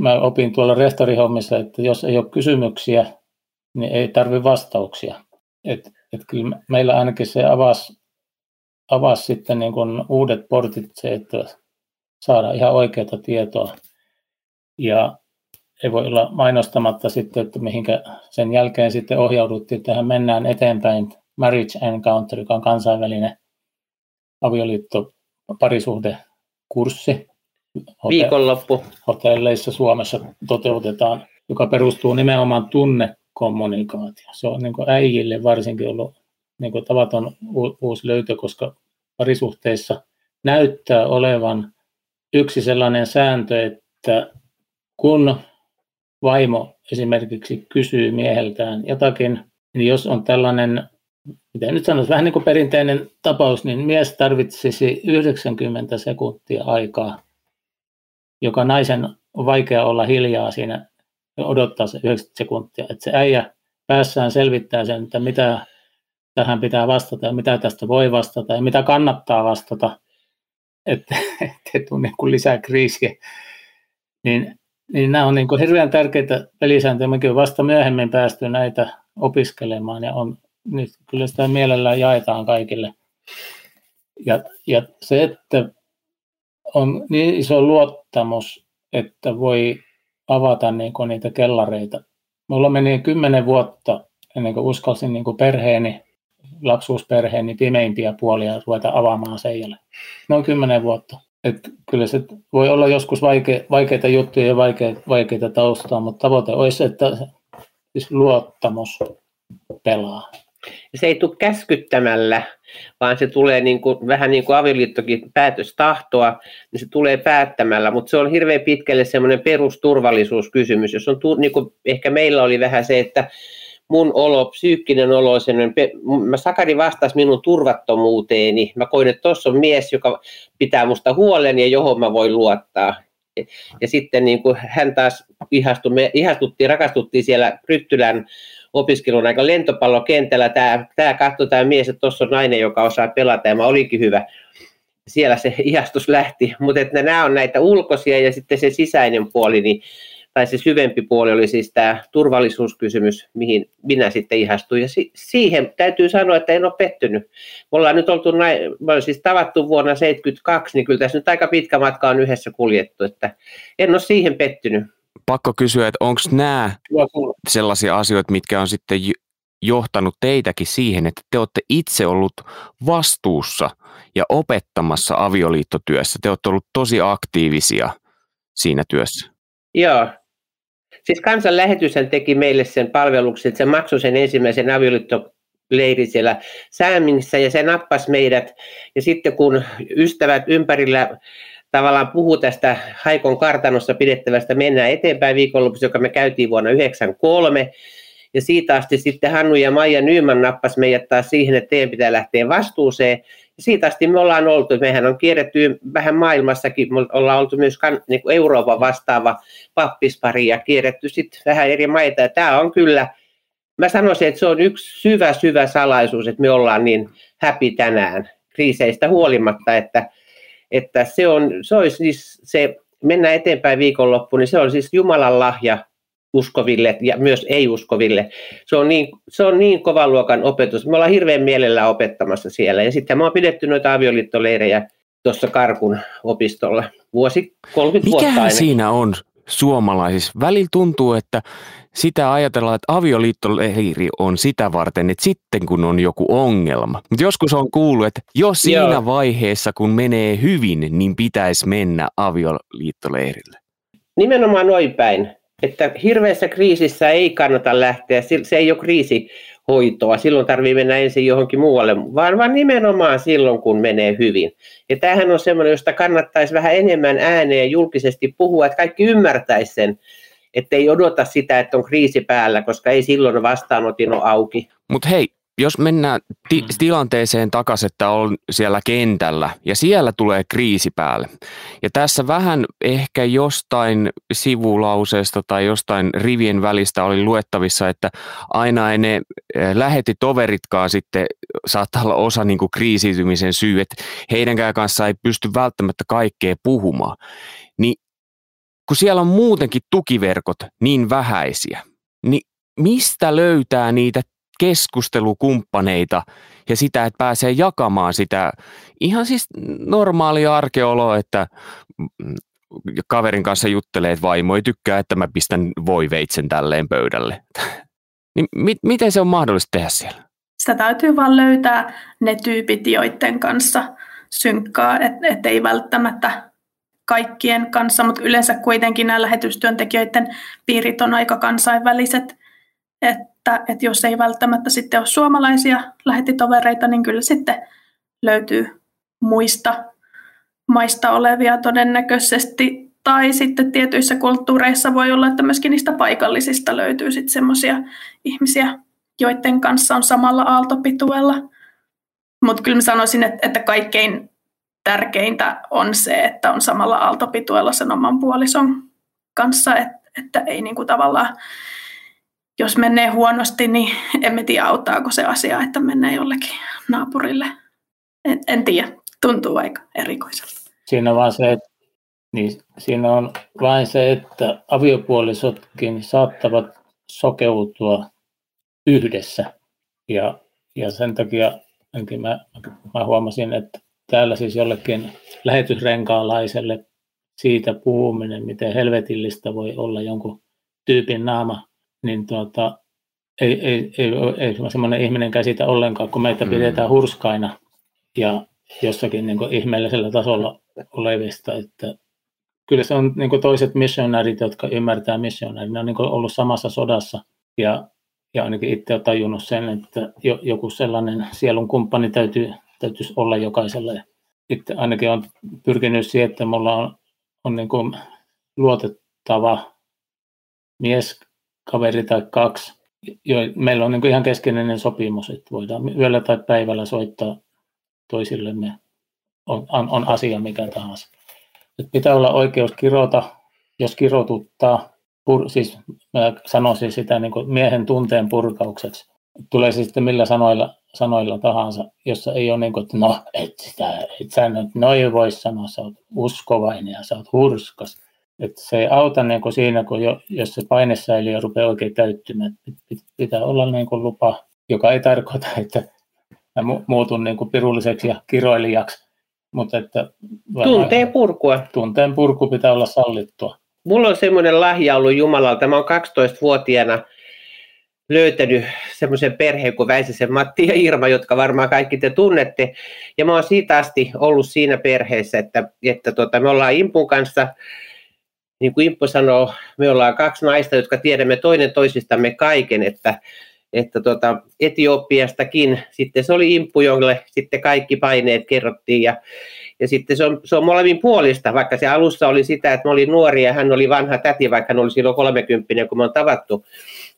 mä opin tuolla rehtorihommissa, että jos ei ole kysymyksiä, niin ei tarvi vastauksia. Et, et kyllä meillä ainakin se avasi, avasi sitten niin kun uudet portit se, että saada ihan oikeaa tietoa. Ja ei voi olla mainostamatta sitten, että mihinkä sen jälkeen sitten ohjauduttiin, että tähän mennään eteenpäin Marriage Encounter, joka on kansainvälinen avioliitto parisuhdekurssi. Viikonloppu. Hotelleissa Suomessa toteutetaan, joka perustuu nimenomaan tunnekommunikaatioon. Se on niin äijille varsinkin ollut niin kuin tavaton uusi löytö, koska parisuhteissa näyttää olevan yksi sellainen sääntö, että kun vaimo esimerkiksi kysyy mieheltään jotakin, niin jos on tällainen, miten nyt sanoisi, vähän niin kuin perinteinen tapaus, niin mies tarvitsisi 90 sekuntia aikaa, joka naisen on vaikea olla hiljaa siinä ja odottaa se 90 sekuntia, että se äijä päässään selvittää sen, että mitä tähän pitää vastata ja mitä tästä voi vastata ja mitä kannattaa vastata, että *laughs* ei tule niin lisää kriisiä. Niin, niin nämä on niin kuin hirveän tärkeitä pelisääntöjä. Mekin on vasta myöhemmin päästy näitä opiskelemaan ja on, nyt kyllä sitä mielellään jaetaan kaikille. Ja, ja se, että on niin iso luottamus, että voi avata niin kuin niitä kellareita. Mulla meni kymmenen vuotta ennen kuin uskalsin niin kuin perheeni, lapsuusperheeni pimeimpiä puolia ruveta avaamaan seijalle. Noin kymmenen vuotta. Et kyllä se voi olla joskus vaike, vaikeita juttuja ja vaikeita, vaikeita taustaa, mutta tavoite olisi, että siis luottamus pelaa. Se ei tule käskyttämällä, vaan se tulee niin kuin, vähän niin kuin avioliittokin päätöstahtoa, niin se tulee päättämällä, mutta se on hirveän pitkälle semmoinen perusturvallisuuskysymys, jos on, niin kuin ehkä meillä oli vähän se, että mun olo, psyykkinen olo, mä Sakari vastasi minun turvattomuuteeni. Mä koin, että tuossa on mies, joka pitää musta huolen ja johon mä voin luottaa. Ja sitten niin kuin hän taas ihastui, me ihastuttiin, rakastuttiin siellä Ryttylän opiskelun aika lentopallokentällä. Tämä, tämä katsoi tämä mies, että tuossa on nainen, joka osaa pelata ja mä olinkin hyvä. Siellä se *laughs* ihastus lähti, mutta että nämä on näitä ulkoisia ja sitten se sisäinen puoli, niin tai se syvempi puoli oli siis tämä turvallisuuskysymys, mihin minä sitten ihastuin. Ja si- siihen täytyy sanoa, että en ole pettynyt. Me ollaan nyt oltu näin, me ollaan siis tavattu vuonna 1972, niin kyllä tässä nyt aika pitkä matka on yhdessä kuljettu, että en ole siihen pettynyt. Pakko kysyä, että onko nämä sellaisia asioita, mitkä on sitten johtanut teitäkin siihen, että te olette itse ollut vastuussa ja opettamassa avioliittotyössä. Te olette ollut tosi aktiivisia siinä työssä. Joo, Siis kansanlähetyshän teki meille sen palveluksen, että se maksoi sen ensimmäisen avioliittoleiri siellä Säämingissä ja se nappasi meidät. Ja sitten kun ystävät ympärillä tavallaan puhuu tästä Haikon kartanossa pidettävästä Mennään eteenpäin viikonlopussa, joka me käytiin vuonna 1993, ja siitä asti sitten Hannu ja Maija Nyyman nappas meidät taas siihen, että teidän pitää lähteä vastuuseen siitä asti me ollaan oltu, mehän on kierretty vähän maailmassakin, me ollaan oltu myös niin kuin Euroopan vastaava pappispari ja kierretty sitten vähän eri maita. Ja tämä on kyllä, mä sanoisin, että se on yksi syvä, syvä salaisuus, että me ollaan niin happy tänään kriiseistä huolimatta, että, että se on, se olisi siis se, mennään eteenpäin viikonloppuun, niin se on siis Jumalan lahja uskoville ja myös ei-uskoville. Se on niin, se on niin kovan luokan opetus. Me ollaan hirveän mielellä opettamassa siellä. Ja sitten me on pidetty noita avioliittoleirejä tuossa Karkun opistolla vuosi 30 Mikähän vuotta aina. siinä on suomalaisissa? Välillä tuntuu, että sitä ajatellaan, että avioliittoleiri on sitä varten, että sitten kun on joku ongelma. Mutta joskus on kuullut, että jo siinä Joo. vaiheessa, kun menee hyvin, niin pitäisi mennä avioliittoleirille. Nimenomaan noin päin että hirveässä kriisissä ei kannata lähteä, se ei ole kriisihoitoa, silloin tarvii mennä ensin johonkin muualle, vaan, vaan nimenomaan silloin, kun menee hyvin. Ja tämähän on semmoinen, josta kannattaisi vähän enemmän ääneen julkisesti puhua, että kaikki ymmärtäisi sen, että ei odota sitä, että on kriisi päällä, koska ei silloin vastaanotin ole auki. Mutta hei, jos mennään ti- mm. tilanteeseen takaisin, että on siellä kentällä ja siellä tulee kriisi päälle. Ja tässä vähän ehkä jostain sivulauseesta tai jostain rivien välistä oli luettavissa, että aina ei ne eh, lähetti toveritkaan sitten saattaa olla osa niin kuin kriisiytymisen syy, että heidänkään kanssa ei pysty välttämättä kaikkea puhumaan. Niin kun siellä on muutenkin tukiverkot niin vähäisiä, niin mistä löytää niitä keskustelukumppaneita ja sitä, että pääsee jakamaan sitä ihan siis normaalia arkeoloa, että kaverin kanssa juttelee, että vaimo ei tykkää, että mä pistän voiveitsen tälleen pöydälle. *laughs* niin mi- miten se on mahdollista tehdä siellä? Sitä täytyy vaan löytää ne tyypit, joiden kanssa synkkaa, että et ei välttämättä kaikkien kanssa, mutta yleensä kuitenkin nämä lähetystyöntekijöiden piirit on aika kansainväliset, että että, että jos ei välttämättä sitten ole suomalaisia lähetitovereita, niin kyllä sitten löytyy muista maista olevia todennäköisesti. Tai sitten tietyissä kulttuureissa voi olla, että myöskin niistä paikallisista löytyy sitten semmoisia ihmisiä, joiden kanssa on samalla aaltopituella. Mutta kyllä mä sanoisin, että, että kaikkein tärkeintä on se, että on samalla aaltopituella sen oman puolison kanssa, että, että ei niinku tavallaan, jos menee huonosti, niin emme tiedä auttaako se asia, että menee jollekin naapurille. En, en tiedä, tuntuu aika erikoiselta. Siinä on vaan se, että, niin siinä on vain se, että aviopuolisotkin saattavat sokeutua yhdessä. Ja, ja sen takia mä, mä huomasin, että täällä siis jollekin lähetysrenkaalaiselle siitä puhuminen, miten helvetillistä voi olla jonkun tyypin naama, niin tuota, ei, ei, ei, ei semmoinen ihminen käsitä ollenkaan, kun meitä mm. pidetään hurskaina ja jossakin niin kuin ihmeellisellä tasolla olevista. Että kyllä se on niin kuin toiset missionärit, jotka ymmärtää missionärit, ne on niin kuin ollut samassa sodassa ja, ja ainakin itse olen tajunnut sen, että joku sellainen sielun kumppani täytyy, täytyisi olla jokaiselle. Itse ainakin on pyrkinyt siihen, että mulla on, on niin kuin luotettava mies, kaveri tai kaksi. Jo, meillä on niin ihan keskeinen sopimus, että voidaan yöllä tai päivällä soittaa toisillemme on, on, on asia mikä tahansa. Et pitää olla oikeus kirota, jos kirotuttaa, pur, siis mä sanoisin sitä niin miehen tunteen purkaukseksi. Tulee siis sitten millä sanoilla, sanoilla tahansa, jossa ei ole niin kuin, että no, et, sitä, et sä nyt noin voi sanoa, sä oot uskovainen ja sä oot hurskas. Että se ei auta niin kuin siinä, kun jo, jos se painesäiliö rupeaa oikein täyttymään. Pitää olla niin kuin lupa, joka ei tarkoita, että mä muutun niin kuin pirulliseksi ja kiroilijaksi. Mutta että tunteen purkua. Tunteen purku pitää olla sallittua. Mulla on semmoinen lahja ollut Jumalalta. Mä oon 12-vuotiaana löytänyt semmoisen perheen kuin Väisäsen Matti ja Irma, jotka varmaan kaikki te tunnette. Ja mä oon siitä asti ollut siinä perheessä, että, että tota, me ollaan Impun kanssa, niin kuin Impu sanoo, me ollaan kaksi naista, jotka tiedämme toinen toisistamme kaiken, että että tota, Etiopiastakin sitten se oli imppu, jolle sitten kaikki paineet kerrottiin ja, ja sitten se on, se on molemmin puolista, vaikka se alussa oli sitä, että mä olin nuori ja hän oli vanha täti, vaikka hän oli silloin 30, kun me on tavattu.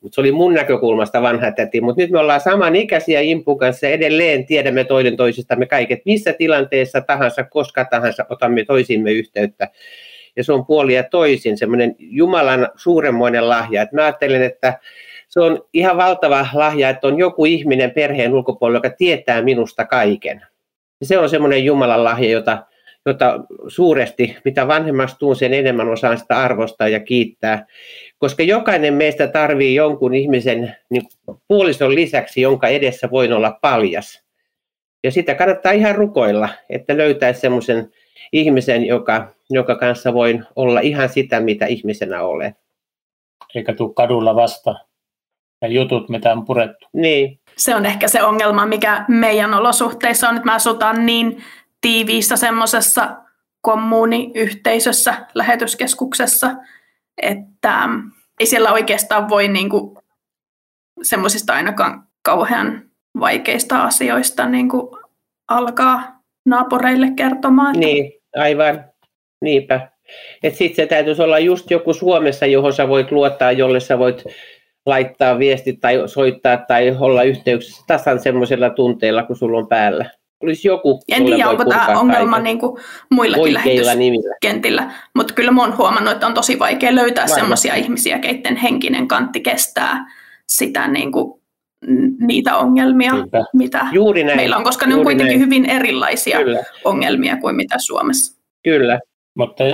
Mutta se oli mun näkökulmasta vanha täti, mutta nyt me ollaan samanikäisiä Impun kanssa ja edelleen tiedämme toinen toisistamme kaiket, missä tilanteessa tahansa, koska tahansa otamme toisimme yhteyttä. Ja se on puoli ja toisin, semmoinen Jumalan suuremmoinen lahja. Et mä ajattelen, että se on ihan valtava lahja, että on joku ihminen perheen ulkopuolella, joka tietää minusta kaiken. Ja se on semmoinen Jumalan lahja, jota, jota suuresti, mitä vanhemmaksi tuun, sen enemmän osaan sitä arvostaa ja kiittää. Koska jokainen meistä tarvii jonkun ihmisen niin puolison lisäksi, jonka edessä voin olla paljas. Ja sitä kannattaa ihan rukoilla, että löytäisi semmoisen ihmisen, joka, joka kanssa voin olla ihan sitä, mitä ihmisenä olen. Eikä tule kadulla vastaan ja jutut, mitä on purettu. Niin. Se on ehkä se ongelma, mikä meidän olosuhteissa on, että me asutaan niin tiiviissä semmoisessa kommuniyhteisössä, lähetyskeskuksessa, että ei siellä oikeastaan voi niinku semmoisista ainakaan kauhean vaikeista asioista niinku alkaa naapureille kertomaan. Niin, aivan. Niinpä. Sitten se täytyisi olla just joku Suomessa, johon sä voit luottaa, jolle sä voit laittaa viestit tai soittaa tai olla yhteyksissä tasan semmoisella tunteella, kun sulla on päällä. Olisi joku, en tiedä, onko tämä ongelma niin kuin muillakin lähetyskentillä, mutta kyllä olen huomannut, että on tosi vaikea löytää semmoisia ihmisiä, keiden henkinen kantti kestää sitä niin kuin, niitä ongelmia, Niinpä. mitä Juuri näin. meillä on, koska Juuri ne on kuitenkin näin. hyvin erilaisia kyllä. ongelmia kuin mitä Suomessa. Kyllä. Mutta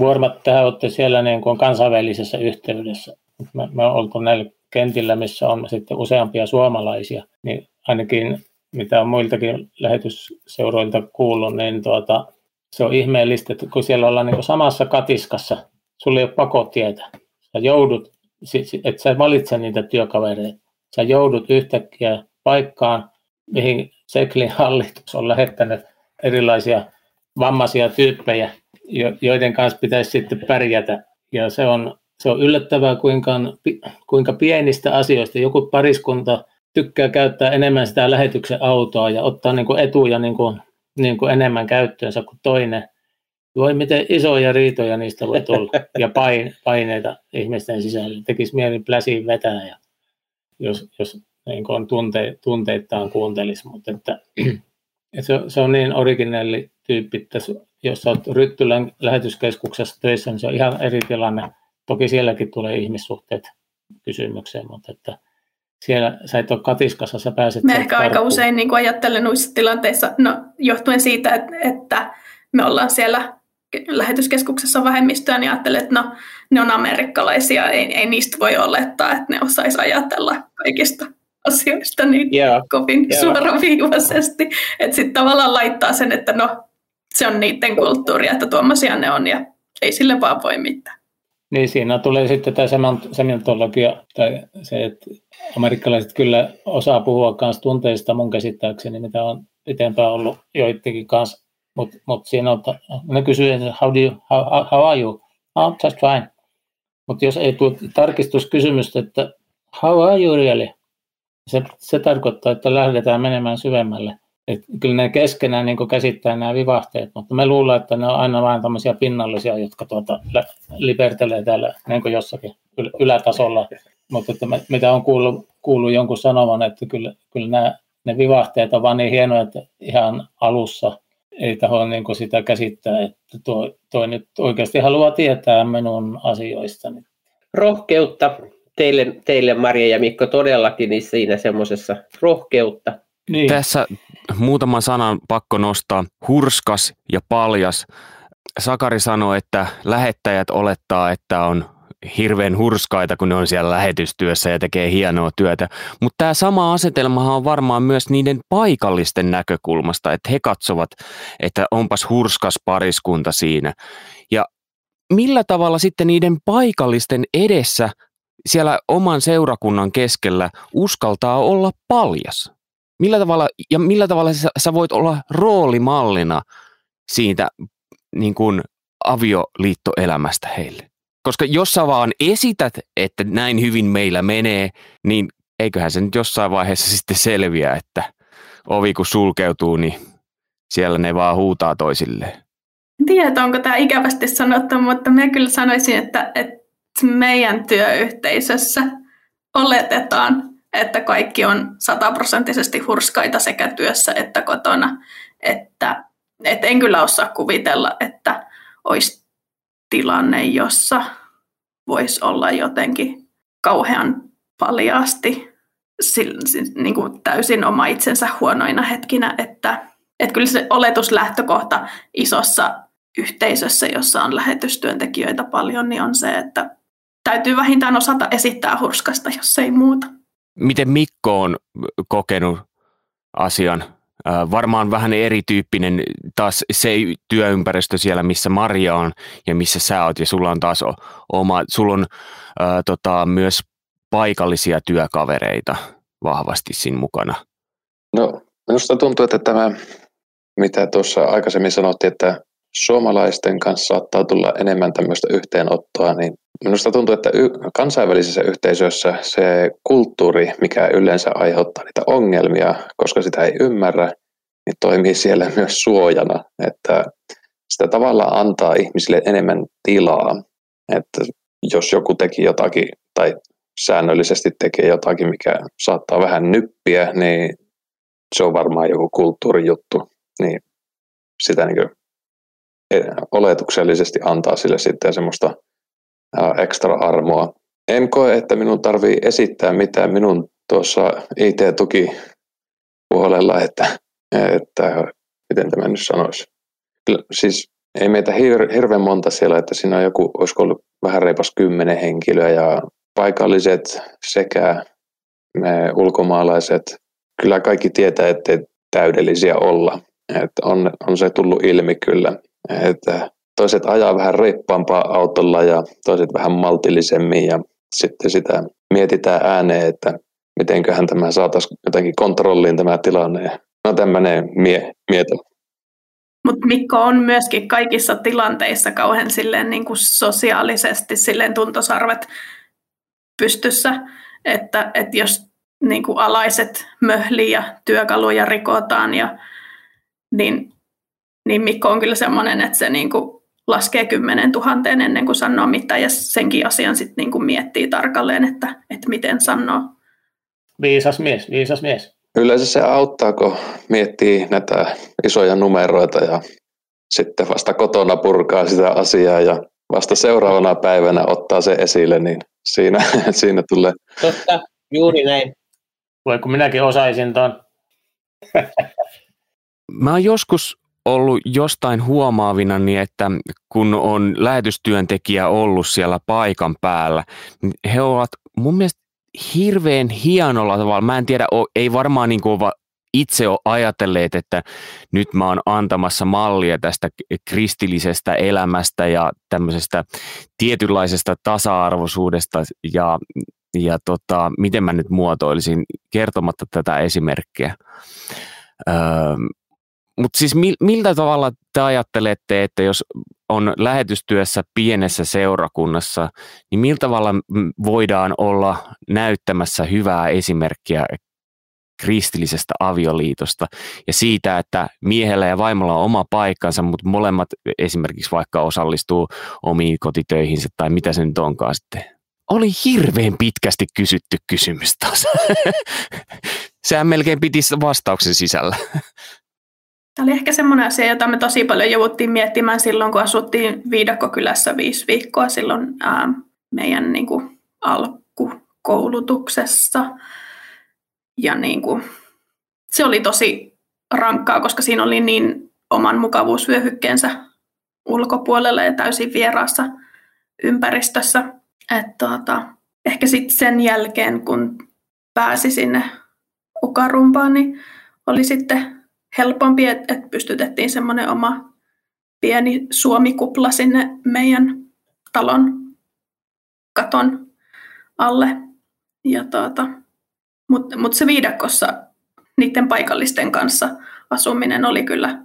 varmaan tähän olette siellä niin kuin kansainvälisessä yhteydessä. Me, me oltu näillä kentillä, missä on sitten useampia suomalaisia, niin ainakin mitä on muiltakin lähetysseuroilta kuullut, niin tuota, se on ihmeellistä, että kun siellä ollaan niin samassa katiskassa, sulla ei ole pakotietä. Sä joudut, että sä valitse niitä työkavereita. Sä joudut yhtäkkiä paikkaan, mihin Seklin hallitus on lähettänyt erilaisia vammaisia tyyppejä, joiden kanssa pitäisi sitten pärjätä. Ja se on se on yllättävää, kuinka, kuinka pienistä asioista joku pariskunta tykkää käyttää enemmän sitä lähetyksen autoa ja ottaa niin kuin etuja niin kuin, niin kuin enemmän käyttöönsä kuin toinen. Voi miten isoja riitoja niistä voi tulla ja paineita ihmisten sisällä. Tekisi mieli pläsiin vetää, ja jos, jos niin kuin tunte, tunteittaan kuuntelisi. Mutta että, *clears throat* että se, se, on niin originaali tyyppi, että jos olet Ryttylän lähetyskeskuksessa töissä, niin se on ihan eri tilanne. Toki sielläkin tulee ihmissuhteet kysymykseen, mutta että siellä sä et ole katiskassa, sä pääset... Me ehkä aika usein niin ajattelen noissa tilanteissa, no johtuen siitä, että, että me ollaan siellä lähetyskeskuksessa vähemmistöä, niin ajattelen, että no, ne on amerikkalaisia, ei, ei niistä voi olettaa, että ne osaisi ajatella kaikista asioista niin yeah. kovin yeah. suoraviivaisesti. Että sitten tavallaan laittaa sen, että no, se on niiden kulttuuria, että tuommoisia ne on ja ei sille vaan voi mitään. Niin siinä tulee sitten tämä semiotologia, tai se, että amerikkalaiset kyllä osaa puhua myös tunteista mun käsittääkseni, mitä on eteenpäin ollut joidenkin kanssa. Mutta mut siinä on, ne kysyy, how, do you, how, how are you? Oh, just fine. Mutta jos ei tule tarkistuskysymystä, että how are you really? Se, se tarkoittaa, että lähdetään menemään syvemmälle. Et kyllä ne keskenään niin käsittää nämä vivahteet, mutta me luulemme, että ne on aina vain tämmöisiä pinnallisia, jotka tuota, libertelee täällä niin jossakin ylätasolla. Mutta että me, mitä on kuullut, kuullut jonkun sanovan, että kyllä, kyllä nämä, ne vivahteet on vaan niin hienoja, että ihan alussa ei taho niin sitä käsittää, että tuo, tuo nyt oikeasti haluaa tietää minun asioistani. Rohkeutta teille, teille Maria ja Mikko todellakin niin siinä semmoisessa rohkeutta niin. Tässä muutama sanan pakko nostaa. Hurskas ja paljas. Sakari sanoi, että lähettäjät olettaa, että on hirveän hurskaita, kun ne on siellä lähetystyössä ja tekee hienoa työtä. Mutta tämä sama asetelmahan on varmaan myös niiden paikallisten näkökulmasta, että he katsovat, että onpas hurskas pariskunta siinä. Ja millä tavalla sitten niiden paikallisten edessä siellä oman seurakunnan keskellä uskaltaa olla paljas? Millä tavalla, ja millä tavalla sä, sä voit olla roolimallina siitä niin kuin avioliittoelämästä heille? Koska jos sä vaan esität, että näin hyvin meillä menee, niin eiköhän se nyt jossain vaiheessa sitten selviä, että ovi kun sulkeutuu, niin siellä ne vaan huutaa toisilleen. En tiedä, onko tämä ikävästi sanottu, mutta minä kyllä sanoisin, että, että meidän työyhteisössä oletetaan, että kaikki on sataprosenttisesti hurskaita sekä työssä että kotona. Että, et en kyllä osaa kuvitella, että olisi tilanne, jossa voisi olla jotenkin kauhean paljaasti niin kuin täysin oma itsensä huonoina hetkinä, että, että kyllä se oletuslähtökohta isossa yhteisössä, jossa on lähetystyöntekijöitä paljon, niin on se, että täytyy vähintään osata esittää hurskasta, jos ei muuta. Miten Mikko on kokenut asian? Varmaan vähän erityyppinen taas se työympäristö siellä, missä Maria on ja missä sä oot ja sulla on taas oma, sulla on ää, tota, myös paikallisia työkavereita vahvasti siinä mukana. No minusta tuntuu, että tämä, mitä tuossa aikaisemmin sanottiin, että suomalaisten kanssa saattaa tulla enemmän tämmöistä yhteenottoa, niin minusta tuntuu, että kansainvälisissä yhteisöissä se kulttuuri, mikä yleensä aiheuttaa niitä ongelmia, koska sitä ei ymmärrä, niin toimii siellä *laughs* myös suojana, että sitä tavallaan antaa ihmisille enemmän tilaa, että jos joku teki jotakin tai säännöllisesti tekee jotakin, mikä saattaa vähän nyppiä, niin se on varmaan joku kulttuurijuttu, niin sitä niin oletuksellisesti antaa sille sitten semmoista ekstra armoa. En koe, että minun tarvii esittää mitään minun tuossa IT-tuki puolella, että, että miten tämä nyt sanoisi. Siis ei meitä hir- hirveän monta siellä, että siinä on joku, olisiko ollut vähän reipas kymmenen henkilöä ja paikalliset sekä me ulkomaalaiset, kyllä kaikki tietää, ettei täydellisiä olla. että on, on se tullut ilmi kyllä. Että toiset ajaa vähän reippaampaa autolla ja toiset vähän maltillisemmin ja sitten sitä mietitään ääneen, että mitenköhän tämä saataisiin jotenkin kontrolliin tämä tilanne. No tämmöinen mie- mieto. Mutta Mikko on myöskin kaikissa tilanteissa kauhean silleen niin kuin sosiaalisesti silleen tuntosarvet pystyssä, että, että jos niin kuin alaiset möhli ja työkaluja rikotaan, ja, niin, niin Mikko on kyllä semmoinen, että se niin kuin laskee kymmenen tuhanteen ennen kuin sanoo mitään, ja senkin asian sitten niin kuin miettii tarkalleen, että, että miten sanoo. Viisas mies, viisas mies. Yleensä se auttaa, kun miettii näitä isoja numeroita ja sitten vasta kotona purkaa sitä asiaa ja vasta seuraavana päivänä ottaa se esille, niin siinä, *laughs* siinä tulee. Totta, juuri näin. Voi kun minäkin osaisin tuon. Mä oon joskus ollut jostain huomaavina, niin että kun on lähetystyöntekijä ollut siellä paikan päällä, niin he ovat mun mielestä hirveän hienolla tavalla. Mä en tiedä, ei varmaan niin kuin itse ole ajatelleet, että nyt mä oon antamassa mallia tästä kristillisestä elämästä ja tämmöisestä tietynlaisesta tasa-arvoisuudesta ja, ja tota, miten mä nyt muotoilisin kertomatta tätä esimerkkiä. Öö, Mutta siis miltä tavalla te ajattelette, että jos on lähetystyössä pienessä seurakunnassa, niin miltä tavalla voidaan olla näyttämässä hyvää esimerkkiä kristillisestä avioliitosta ja siitä, että miehellä ja vaimolla on oma paikkansa, mutta molemmat esimerkiksi vaikka osallistuu omiin kotitöihinsä tai mitä se nyt onkaan sitten. Oli hirveän pitkästi kysytty kysymys taas. *laughs* Sehän melkein piti vastauksen sisällä. Tämä oli ehkä semmoinen asia, jota me tosi paljon jouduttiin miettimään silloin, kun asuttiin Viidakkokylässä viisi viikkoa silloin ää, meidän niin kuin, alkukoulutuksessa. Ja niin kuin, se oli tosi rankkaa, koska siinä oli niin oman mukavuusvyöhykkeensä ulkopuolella ja täysin vieraassa ympäristössä. että tuota, ehkä sitten sen jälkeen, kun pääsi sinne ukarumpaan, niin oli sitten helpompi, että et pystytettiin semmoinen oma pieni suomikupla sinne meidän talon katon alle. Ja tuota, mutta mut se viidakossa niiden paikallisten kanssa asuminen oli kyllä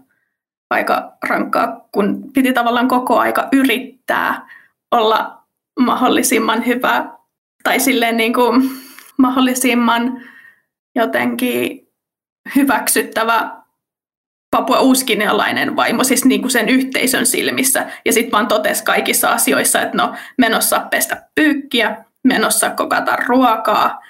aika rankkaa, kun piti tavallaan koko aika yrittää olla mahdollisimman hyvä tai silleen niin kuin mahdollisimman jotenkin hyväksyttävä Papua uuskinealainen vaimo, siis niin kuin sen yhteisön silmissä. Ja sitten vaan totesi kaikissa asioissa, että no menossa pestä pyykkiä, menossa kokata ruokaa,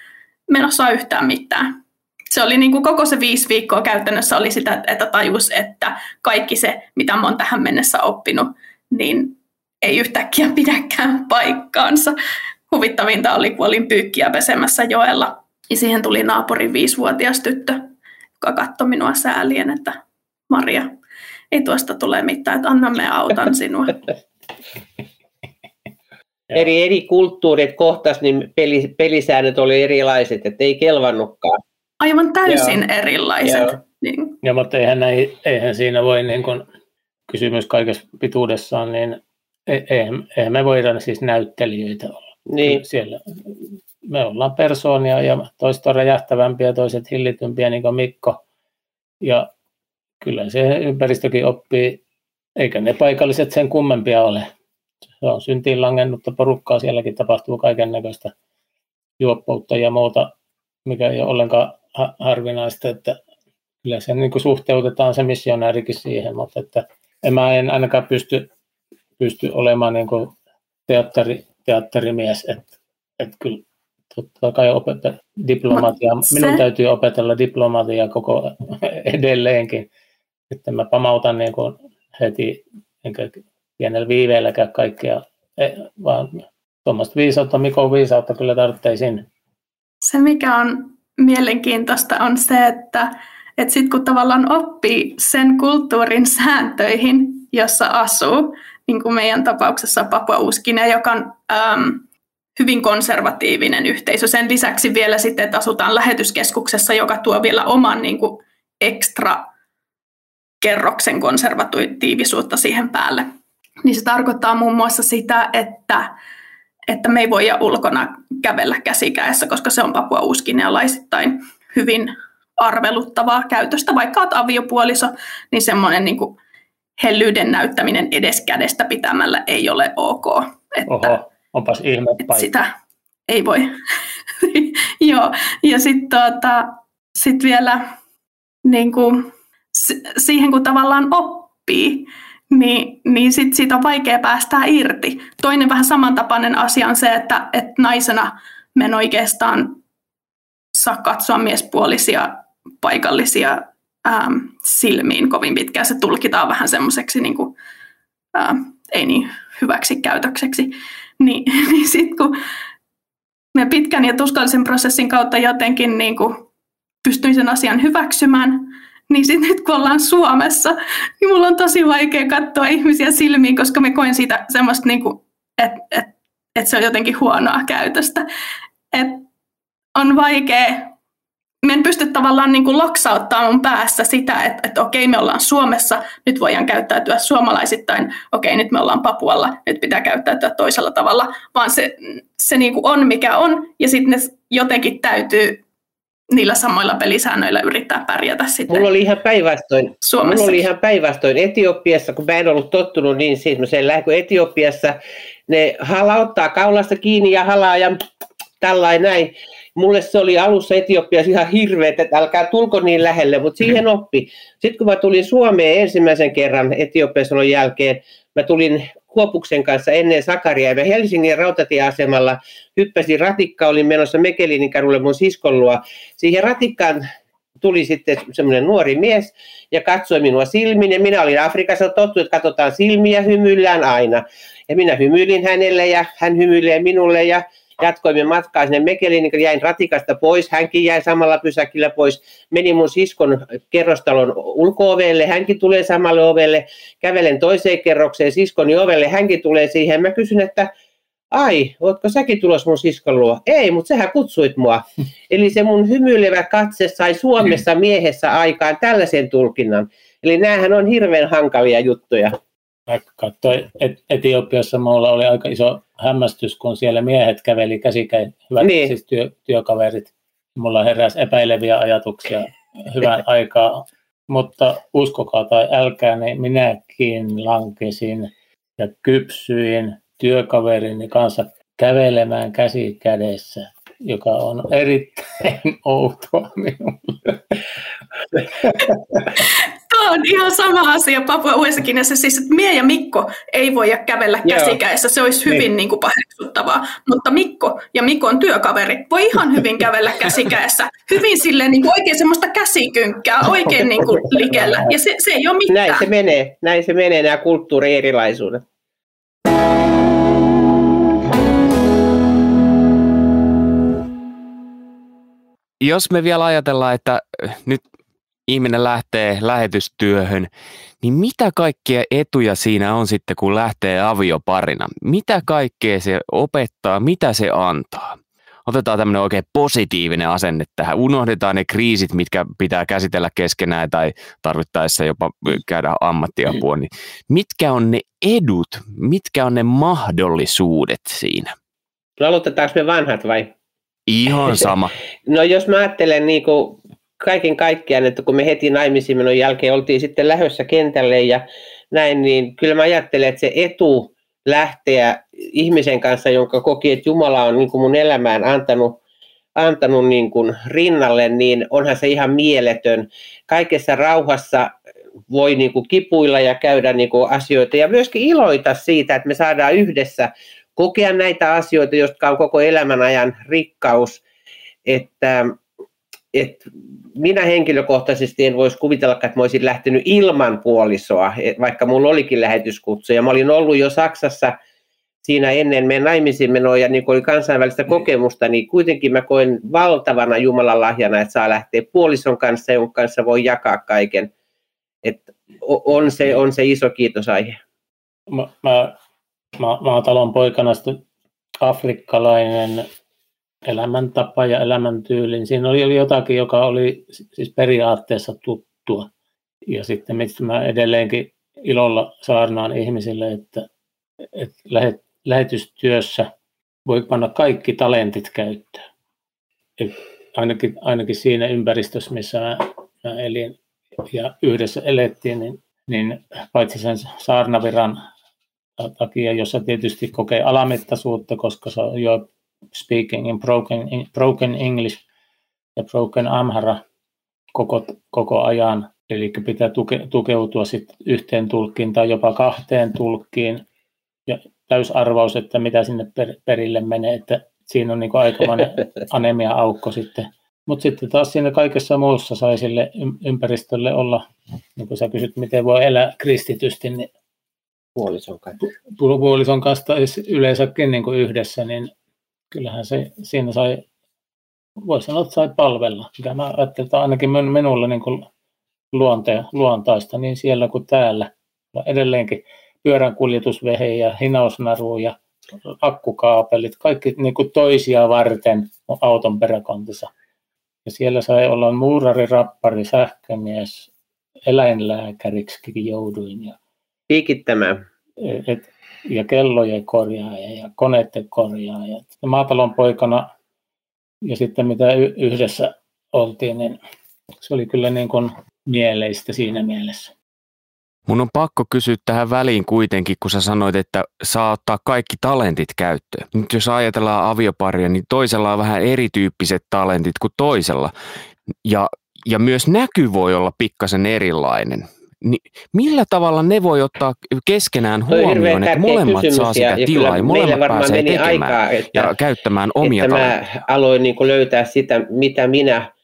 menossa yhtään mitään. Se oli niin kuin koko se viisi viikkoa käytännössä oli sitä, että tajus, että kaikki se, mitä mä oon tähän mennessä oppinut, niin ei yhtäkkiä pidäkään paikkaansa. Huvittavinta oli, kun olin pyykkiä pesemässä joella. Ja siihen tuli naapurin viisivuotias tyttö, joka katsoi minua säälien, että Maria, ei tuosta tule mitään, että anna me autan sinua. *laughs* eri, eri kulttuurit kohtas, niin peli, pelisäännöt oli erilaiset, että ei kelvannutkaan. Aivan täysin Joo. erilaiset. Joo. Niin. Ja, mutta eihän, ei, eihän siinä voi niin kun, kysymys kaikessa pituudessaan, niin e, eihän, eihän me voida siis näyttelijöitä olla. Niin. Siellä, me ollaan persoonia ja toiset on räjähtävämpiä, toiset hillitympiä, niin kuin Mikko. Ja kyllä se ympäristökin oppii, eikä ne paikalliset sen kummempia ole. Se on syntiin langennutta porukkaa, sielläkin tapahtuu kaiken näköistä juoppoutta ja muuta, mikä ei ole ollenkaan harvinaista, että kyllä se niin suhteutetaan se missionäärikin siihen, mutta että en mä en ainakaan pysty, pysty olemaan niin kuin teatteri, teatterimies, että, että kyllä totta kai opeta diplomatia. Se... Minun täytyy opetella diplomatia koko edelleenkin, että mä pamautan niin kuin heti enkä pienellä viiveelläkään kaikkea, e, vaan tuommoista viisautta, Mikon viisautta kyllä tarvittaisiin. Se, mikä on mielenkiintoista, on se, että, että sitten kun tavallaan oppii sen kulttuurin sääntöihin, jossa asuu, niin kuin meidän tapauksessa Papua Uuskinen, joka on äm, hyvin konservatiivinen yhteisö. Sen lisäksi vielä sitten, että asutaan lähetyskeskuksessa, joka tuo vielä oman niin kuin ekstra kerroksen konservatiivisuutta siihen päälle niin se tarkoittaa muun muassa sitä, että, että me ei voi ulkona kävellä käsikäessä, koska se on Papua uuskinealaisittain hyvin arveluttavaa käytöstä. Vaikka olet aviopuoliso, niin semmoinen niin kuin hellyyden näyttäminen edes kädestä pitämällä ei ole ok. Että, Oho, onpas ihme että sitä ei voi. *laughs* Joo, ja sitten tuota, sit vielä niin kuin, siihen kun tavallaan oppii, niin, niin sit siitä on vaikea päästää irti. Toinen vähän samantapainen asia on se, että, että naisena me en oikeastaan saa katsoa miespuolisia paikallisia ähm, silmiin kovin pitkään. Se tulkitaan vähän semmoiseksi niin ei niin hyväksi käytökseksi. Niin, *laughs* niin sitten kun me pitkän ja tuskallisen prosessin kautta jotenkin niin kuin pystyin sen asian hyväksymään, *laughs* niin sitten nyt kun ollaan Suomessa, niin mulla on tosi vaikea katsoa ihmisiä silmiin, koska me koen siitä semmoista, niin että et, et se on jotenkin huonoa käytöstä. Et on vaikea me en pysty tavallaan niin kuin loksauttaa mun päässä sitä, että, että okei, me ollaan Suomessa, nyt voidaan käyttäytyä suomalaisittain, okei, nyt me ollaan Papualla, nyt pitää käyttäytyä toisella tavalla, vaan se, se niin kuin on mikä on, ja sitten ne jotenkin täytyy niillä samoilla pelisäännöillä yrittää pärjätä sitten Mulla oli ihan päinvastoin. Mulla oli ihan päinvastoin Etiopiassa, kun mä en ollut tottunut niin semmoiseen kun Etiopiassa ne halauttaa kaulasta kiinni ja halaa ja tällainen näin mulle se oli alussa Etiopiassa ihan hirveä, että älkää tulko niin lähelle, mutta siihen oppi. Sitten kun mä tulin Suomeen ensimmäisen kerran Etiopiassa jälkeen, mä tulin Kuopuksen kanssa ennen Sakaria ja Helsingin rautatieasemalla hyppäsin ratikka, olin menossa Mekelinin kadulle mun siskon luo. Siihen ratikkaan tuli sitten semmoinen nuori mies ja katsoi minua silmin ja minä olin Afrikassa tottu, että katsotaan silmiä, hymyillään aina. Ja minä hymyilin hänelle ja hän hymyilee minulle ja jatkoimme matkaa sinne Mekeliin, niin jäin ratikasta pois, hänkin jäi samalla pysäkillä pois, meni mun siskon kerrostalon ulko hänkin tulee samalle ovelle, kävelen toiseen kerrokseen siskoni ovelle, hänkin tulee siihen, mä kysyn, että ai, ootko säkin tulos mun siskon luo? Ei, mutta sähän kutsuit mua. *laughs* Eli se mun hymyilevä katse sai Suomessa miehessä aikaan tällaisen tulkinnan. Eli näähän on hirveän hankalia juttuja. Mä katsoin, että Etiopiassa mulla oli aika iso hämmästys, kun siellä miehet käveli käsikäin, hyvät niin. siis työ, työkaverit. Mulla heräsi epäileviä ajatuksia hyvän *laughs* aikaa, mutta uskokaa tai älkää, niin minäkin lankesin ja kypsyin työkaverini kanssa kävelemään käsi kädessä, joka on erittäin *laughs* outoa minulle. *laughs* Tämä on ihan sama asia Papua Uudessa siis että Mie ja Mikko ei voi kävellä käsikäessä, se olisi hyvin niin. Niin kuin paheksuttavaa, mutta Mikko ja Mikon työkaveri. Voi ihan hyvin kävellä *laughs* käsikäessä, hyvin silleen niin kuin oikein semmoista käsikynkkää, oikein niin kuin likellä, ja se, se ei ole mitään. Näin se menee, näin se menee nämä kulttuurierilaisuudet. Jos me vielä ajatellaan, että nyt ihminen lähtee lähetystyöhön, niin mitä kaikkia etuja siinä on sitten, kun lähtee avioparina? Mitä kaikkea se opettaa, mitä se antaa? Otetaan tämmöinen oikein positiivinen asenne tähän. Unohdetaan ne kriisit, mitkä pitää käsitellä keskenään tai tarvittaessa jopa käydä ammattiapua. Niin mitkä on ne edut, mitkä on ne mahdollisuudet siinä? No aloitetaanko me vanhat vai? Ihan sama. no jos mä ajattelen niin kuin kaiken kaikkiaan, että kun me heti naimisiin menon jälkeen oltiin sitten lähössä kentälle ja näin, niin kyllä mä ajattelen, että se etu lähteä ihmisen kanssa, jonka koki, että Jumala on niin kuin mun elämään antanut, antanut niin kuin rinnalle, niin onhan se ihan mieletön. Kaikessa rauhassa voi niin kuin kipuilla ja käydä niin kuin asioita ja myöskin iloita siitä, että me saadaan yhdessä kokea näitä asioita, jotka on koko elämän ajan rikkaus. Että et minä henkilökohtaisesti en voisi kuvitella, että mä olisin lähtenyt ilman puolisoa, vaikka mulla olikin lähetyskutsu. Ja mä olin ollut jo Saksassa siinä ennen meidän naimisiin menoa ja niin oli kansainvälistä mm. kokemusta, niin kuitenkin mä koen valtavana Jumalan lahjana, että saa lähteä puolison kanssa, jonka kanssa voi jakaa kaiken. Et on, se, on se iso kiitosaihe. Mä, mä, mä, mä olen talon poikana afrikkalainen elämäntapa ja elämäntyylin. Siinä oli jotakin, joka oli siis periaatteessa tuttua. Ja sitten mistä mä edelleenkin ilolla saarnaan ihmisille, että, että lähet, lähetystyössä voi panna kaikki talentit käyttöön. Et ainakin, ainakin siinä ympäristössä, missä mä, mä elin ja yhdessä elettiin, niin niin paitsi sen saarnaviran takia, jossa tietysti kokee alamittaisuutta, koska se on jo speaking in broken, broken English ja broken Amhara koko, koko ajan, eli pitää tuke, tukeutua sitten yhteen tulkkiin tai jopa kahteen tulkkiin ja täysarvaus, että mitä sinne per, perille menee, että siinä on niin aikamoinen *laughs* anemia-aukko sitten. Mutta sitten taas siinä kaikessa muussa sai sille ympäristölle olla, niin kuin sä kysyt, miten voi elää kristitysti, niin puolison kanssa. Puolison kanssa tai yleensäkin niin kuin yhdessä, niin kyllähän se siinä sai, voi sanoa, että sai palvella. Mitä mä ajattelin, että ainakin minulle niin kuin luonte, luontaista niin siellä kuin täällä. Edelleenkin pyörän kuljetusvehe ja hinausnaru ja akkukaapelit, kaikki niin kuin toisia varten auton peräkontissa. Ja siellä sai olla muurari, rappari, sähkömies, eläinlääkäriksi jouduin. Ja, Piikittämään. Et, ja kellojen korjaaja ja koneiden korjaaja. Maatalon poikana ja sitten mitä yhdessä oltiin, niin se oli kyllä niin kuin mieleistä siinä mielessä. Mun on pakko kysyä tähän väliin kuitenkin, kun sä sanoit, että saa ottaa kaikki talentit käyttöön. Nyt jos ajatellaan avioparia, niin toisella on vähän erityyppiset talentit kuin toisella. Ja, ja myös näky voi olla pikkasen erilainen. Niin millä tavalla ne voi ottaa keskenään huomioon, että molemmat saa sitä ja, tilaa ja molemmat pääsee tekemään aikaa, että, ja käyttämään omia että mä aloin niin löytää sitä, mitä minä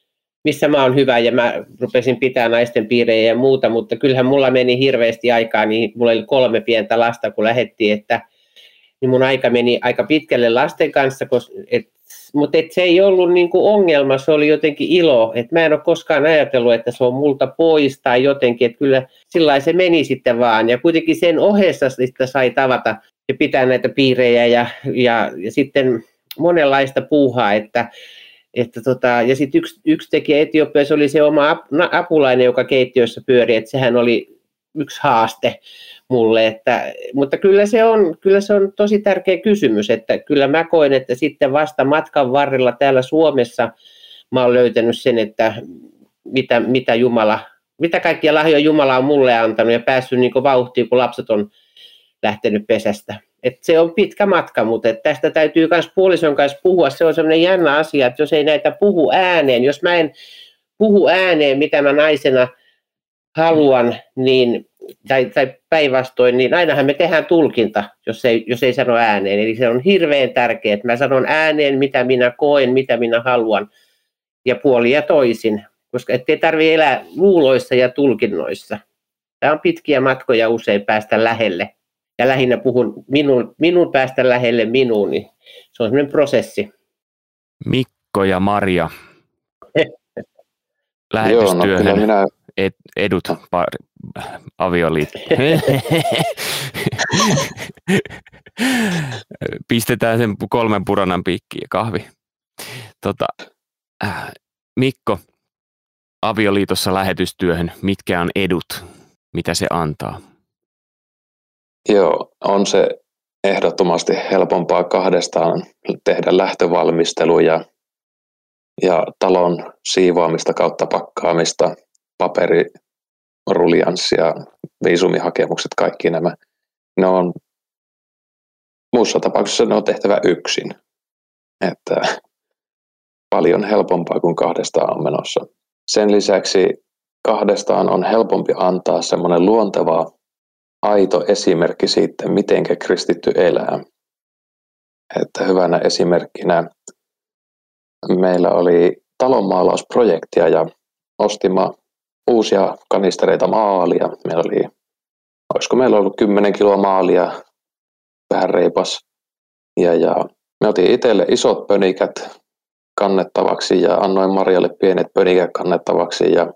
missä mä oon hyvä ja mä rupesin pitää naisten piirejä ja muuta, mutta kyllähän mulla meni hirveästi aikaa, niin mulla oli kolme pientä lasta, kun lähettiin, että niin mun aika meni aika pitkälle lasten kanssa, koska, et, mutta et se ei ollut niinku ongelma, se oli jotenkin ilo, että mä en ole koskaan ajatellut, että se on multa pois tai jotenkin, että kyllä sillä se meni sitten vaan, ja kuitenkin sen ohessa sitä sai tavata ja pitää näitä piirejä ja, ja, ja sitten monenlaista puuhaa, että että tota, ja sitten yksi, yksi tekijä Etiopiassa oli se oma ap, apulainen, joka keittiössä pyöri, että sehän oli yksi haaste mulle. Että, mutta kyllä se, on, kyllä se on tosi tärkeä kysymys, että kyllä mä koen, että sitten vasta matkan varrella täällä Suomessa mä oon löytänyt sen, että mitä, mitä Jumala, mitä kaikkia lahjoja Jumala on mulle antanut ja päässyt niin vauhtiin, kun lapset on lähtenyt pesästä. Et se on pitkä matka, mutta et tästä täytyy myös puolison kanssa puhua. Se on sellainen jännä asia, että jos ei näitä puhu ääneen, jos mä en puhu ääneen, mitä mä naisena haluan, niin, tai, tai päinvastoin, niin ainahan me tehdään tulkinta, jos ei, jos ei sano ääneen. Eli se on hirveän tärkeää, että mä sanon ääneen, mitä minä koen, mitä minä haluan, ja puoli ja toisin, koska ettei tarvitse elää luuloissa ja tulkinnoissa. Tämä on pitkiä matkoja usein päästä lähelle ja lähinnä puhun minun, minun päästä lähelle minuun, niin se on sellainen prosessi. Mikko ja Maria, lähetystyöhön *laughs* Joo, no minä... ed, edut pari, avioliitto. Pistetään sen kolmen puranan piikkiin ja kahvi. Tota, äh, Mikko, avioliitossa lähetystyöhön, mitkä on edut, mitä se antaa? Joo, on se ehdottomasti helpompaa kahdestaan tehdä lähtövalmistelu ja, ja talon siivoamista kautta pakkaamista, paperirulianssia, viisumihakemukset, kaikki nämä. Ne on, muussa tapauksessa ne on tehtävä yksin. Että paljon helpompaa kuin kahdestaan on menossa. Sen lisäksi kahdestaan on helpompi antaa semmoinen luonteva aito esimerkki siitä, miten kristitty elää. Että hyvänä esimerkkinä meillä oli talonmaalausprojektia ja ostimme uusia kanistereita maalia. Meillä oli, olisiko meillä ollut 10 kiloa maalia, vähän reipas. Ja, ja me otin itselle isot pönikät kannettavaksi ja annoin Marjalle pienet pönikät kannettavaksi. Ja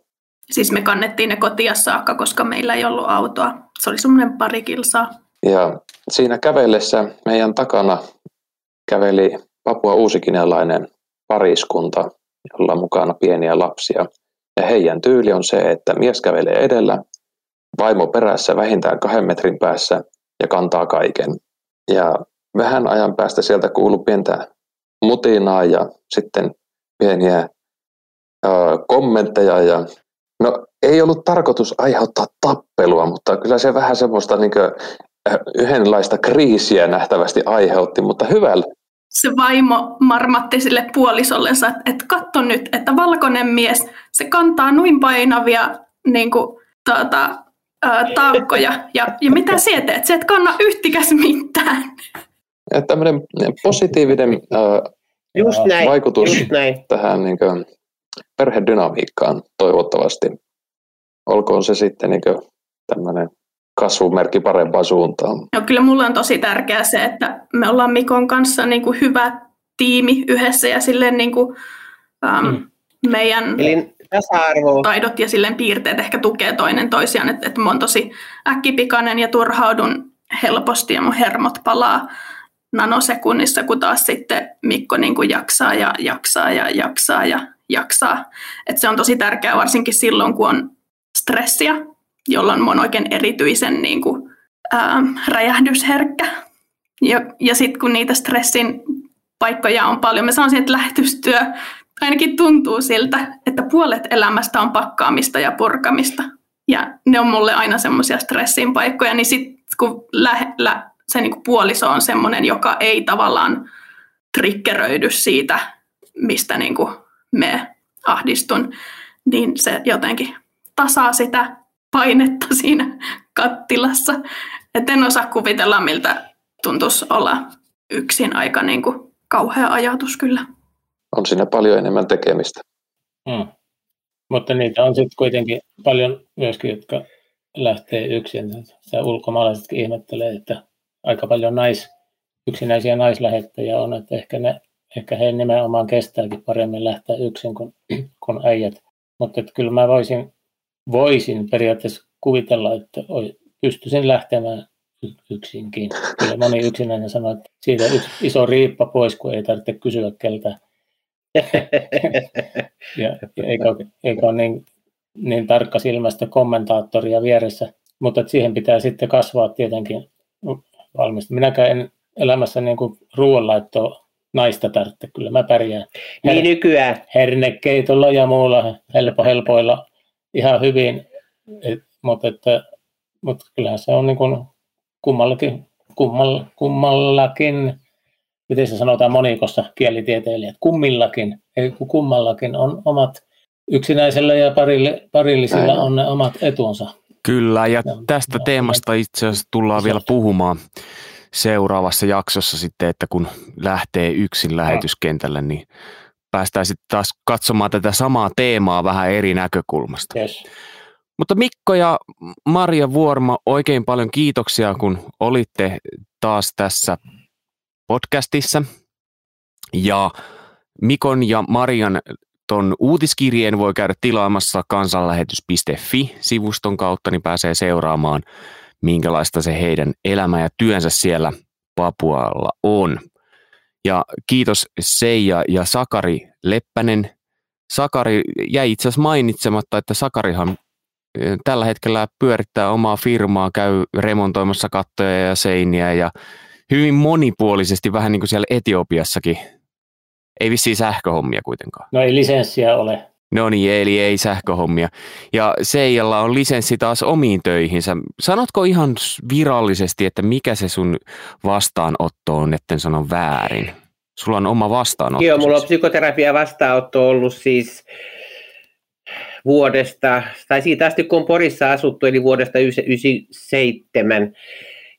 Siis me kannettiin ne kotia saakka, koska meillä ei ollut autoa. Se oli semmoinen pari kilsaa. Ja siinä kävellessä meidän takana käveli Papua uusikinelainen pariskunta, jolla on mukana pieniä lapsia. Ja heidän tyyli on se, että mies kävelee edellä, vaimo perässä vähintään kahden metrin päässä ja kantaa kaiken. Ja vähän ajan päästä sieltä kuuluu pientä mutinaa ja sitten pieniä ö, kommentteja ja No ei ollut tarkoitus aiheuttaa tappelua, mutta kyllä se vähän semmoista niin kuin, yhdenlaista kriisiä nähtävästi aiheutti, mutta hyvällä. Se vaimo marmatti sille puolisollensa, että, että katso nyt, että valkoinen mies, se kantaa noin painavia niin kuin, tuota, ää, taakkoja. Ja, ja mitä sä teet? Sä et kanna yhtikäs mitään. Että tämmöinen positiivinen ää, Just näin, vaikutus just näin. tähän niin kuin, perhedynamiikkaan toivottavasti. Olkoon se sitten niin kuin, tämmöinen kasvumerkki parempaan suuntaan. No kyllä mulle on tosi tärkeää se, että me ollaan Mikon kanssa niin kuin hyvä tiimi yhdessä ja silleen niin kuin, um, mm. meidän Eli tasa-arvo. taidot ja silleen piirteet ehkä tukee toinen toisiaan. Että, että mä oon tosi äkkipikainen ja turhaudun helposti ja mun hermot palaa nanosekunnissa, kun taas sitten Mikko niin kuin jaksaa ja jaksaa ja jaksaa ja jaksaa. Et se on tosi tärkeää varsinkin silloin, kun on stressiä, jolloin mä oon oikein erityisen niin kuin, ää, räjähdysherkkä. Ja, ja sitten kun niitä stressin paikkoja on paljon, mä sanoisin, että lähetystyö ainakin tuntuu siltä, että puolet elämästä on pakkaamista ja purkamista. Ja ne on mulle aina semmoisia stressin paikkoja, niin sitten kun lähellä se niin puoliso on semmoinen, joka ei tavallaan triggeröidy siitä, mistä niin kuin me ahdistun, niin se jotenkin tasaa sitä painetta siinä kattilassa. Et en osaa kuvitella, miltä tuntuisi olla yksin aika niin kuin kauhea ajatus kyllä. On siinä paljon enemmän tekemistä. Hmm. Mutta niitä on sitten kuitenkin paljon myöskin, jotka lähtee yksin. Se ulkomaalaisetkin ihmettelee, että aika paljon nais, yksinäisiä naislähettäjiä on, että ehkä, ne, ehkä he nimenomaan kestääkin paremmin lähteä yksin kuin, kuin äijät. Mutta kyllä mä voisin, voisin periaatteessa kuvitella, että pystyisin lähtemään yksinkin. Kyllä moni yksinäinen sanoo, että siitä yksi iso riippa pois, kun ei tarvitse kysyä keltään. ja, *laughs* ja eikä, eikä ole niin, niin tarkka silmästä kommentaattoria vieressä, mutta siihen pitää sitten kasvaa tietenkin valmista. Minäkään en elämässä niin kuin ruoanlaittoa naista tarvitse, kyllä mä pärjään. Her- niin nykyään. Hernekeitolla ja muulla helpo, helpoilla ihan hyvin, Et, mutta, että, mutta kyllähän se on niin kuin kummallakin, kummall, kummallakin, miten se sanotaan monikossa kielitieteilijät, kummillakin, ei kummallakin on omat yksinäisellä ja parille, parillisilla on. ne omat etunsa. Kyllä, ja tästä teemasta itse asiassa tullaan vielä puhumaan seuraavassa jaksossa sitten, että kun lähtee yksin lähetyskentälle, niin päästään sitten taas katsomaan tätä samaa teemaa vähän eri näkökulmasta. Yes. Mutta Mikko ja Maria Vuorma, oikein paljon kiitoksia, kun olitte taas tässä podcastissa. Ja Mikon ja Marian ton uutiskirjeen voi käydä tilaamassa kansanlähetys.fi-sivuston kautta, niin pääsee seuraamaan, minkälaista se heidän elämä ja työnsä siellä Papualla on. Ja kiitos Seija ja Sakari Leppänen. Sakari jäi itse asiassa mainitsematta, että Sakarihan eh, tällä hetkellä pyörittää omaa firmaa, käy remontoimassa kattoja ja seiniä ja hyvin monipuolisesti, vähän niin kuin siellä Etiopiassakin ei vissiin sähköhommia kuitenkaan. No ei lisenssiä ole. No niin, eli ei sähköhommia. Ja Seijalla on lisenssi taas omiin töihinsä. Sanotko ihan virallisesti, että mikä se sun vastaanotto on, etten sano väärin? Sulla on oma vastaanotto. Joo, mulla on siis. psykoterapia vastaanotto ollut siis vuodesta, tai siitä asti kun on Porissa asuttu, eli vuodesta 1997.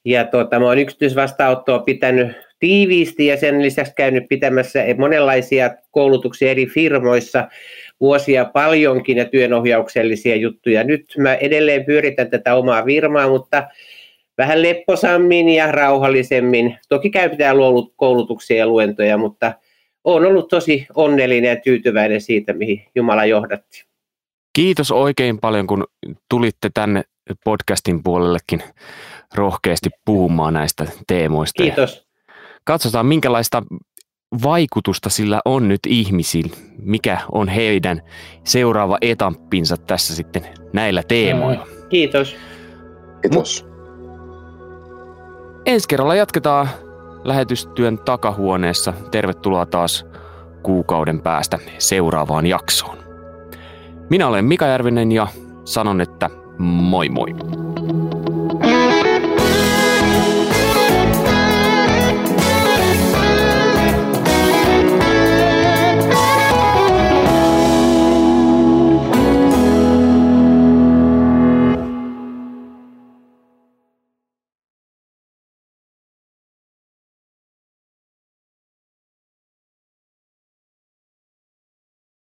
Ja tota, mä oon yksityisvastaanottoa pitänyt tiiviisti ja sen lisäksi käynyt pitämässä monenlaisia koulutuksia eri firmoissa vuosia paljonkin ja työnohjauksellisia juttuja. Nyt mä edelleen pyöritän tätä omaa firmaa, mutta vähän lepposammin ja rauhallisemmin. Toki käytetään koulutuksia ja luentoja, mutta olen ollut tosi onnellinen ja tyytyväinen siitä, mihin Jumala johdatti. Kiitos oikein paljon, kun tulitte tänne podcastin puolellekin rohkeasti puhumaan näistä teemoista. Kiitos. Katsotaan, minkälaista vaikutusta sillä on nyt ihmisillä, mikä on heidän seuraava etappinsa tässä sitten näillä teemoilla. Kiitos. Kiitos. Ensi kerralla jatketaan lähetystyön takahuoneessa. Tervetuloa taas kuukauden päästä seuraavaan jaksoon. Minä olen Mika Järvinen ja sanon, että moi moi.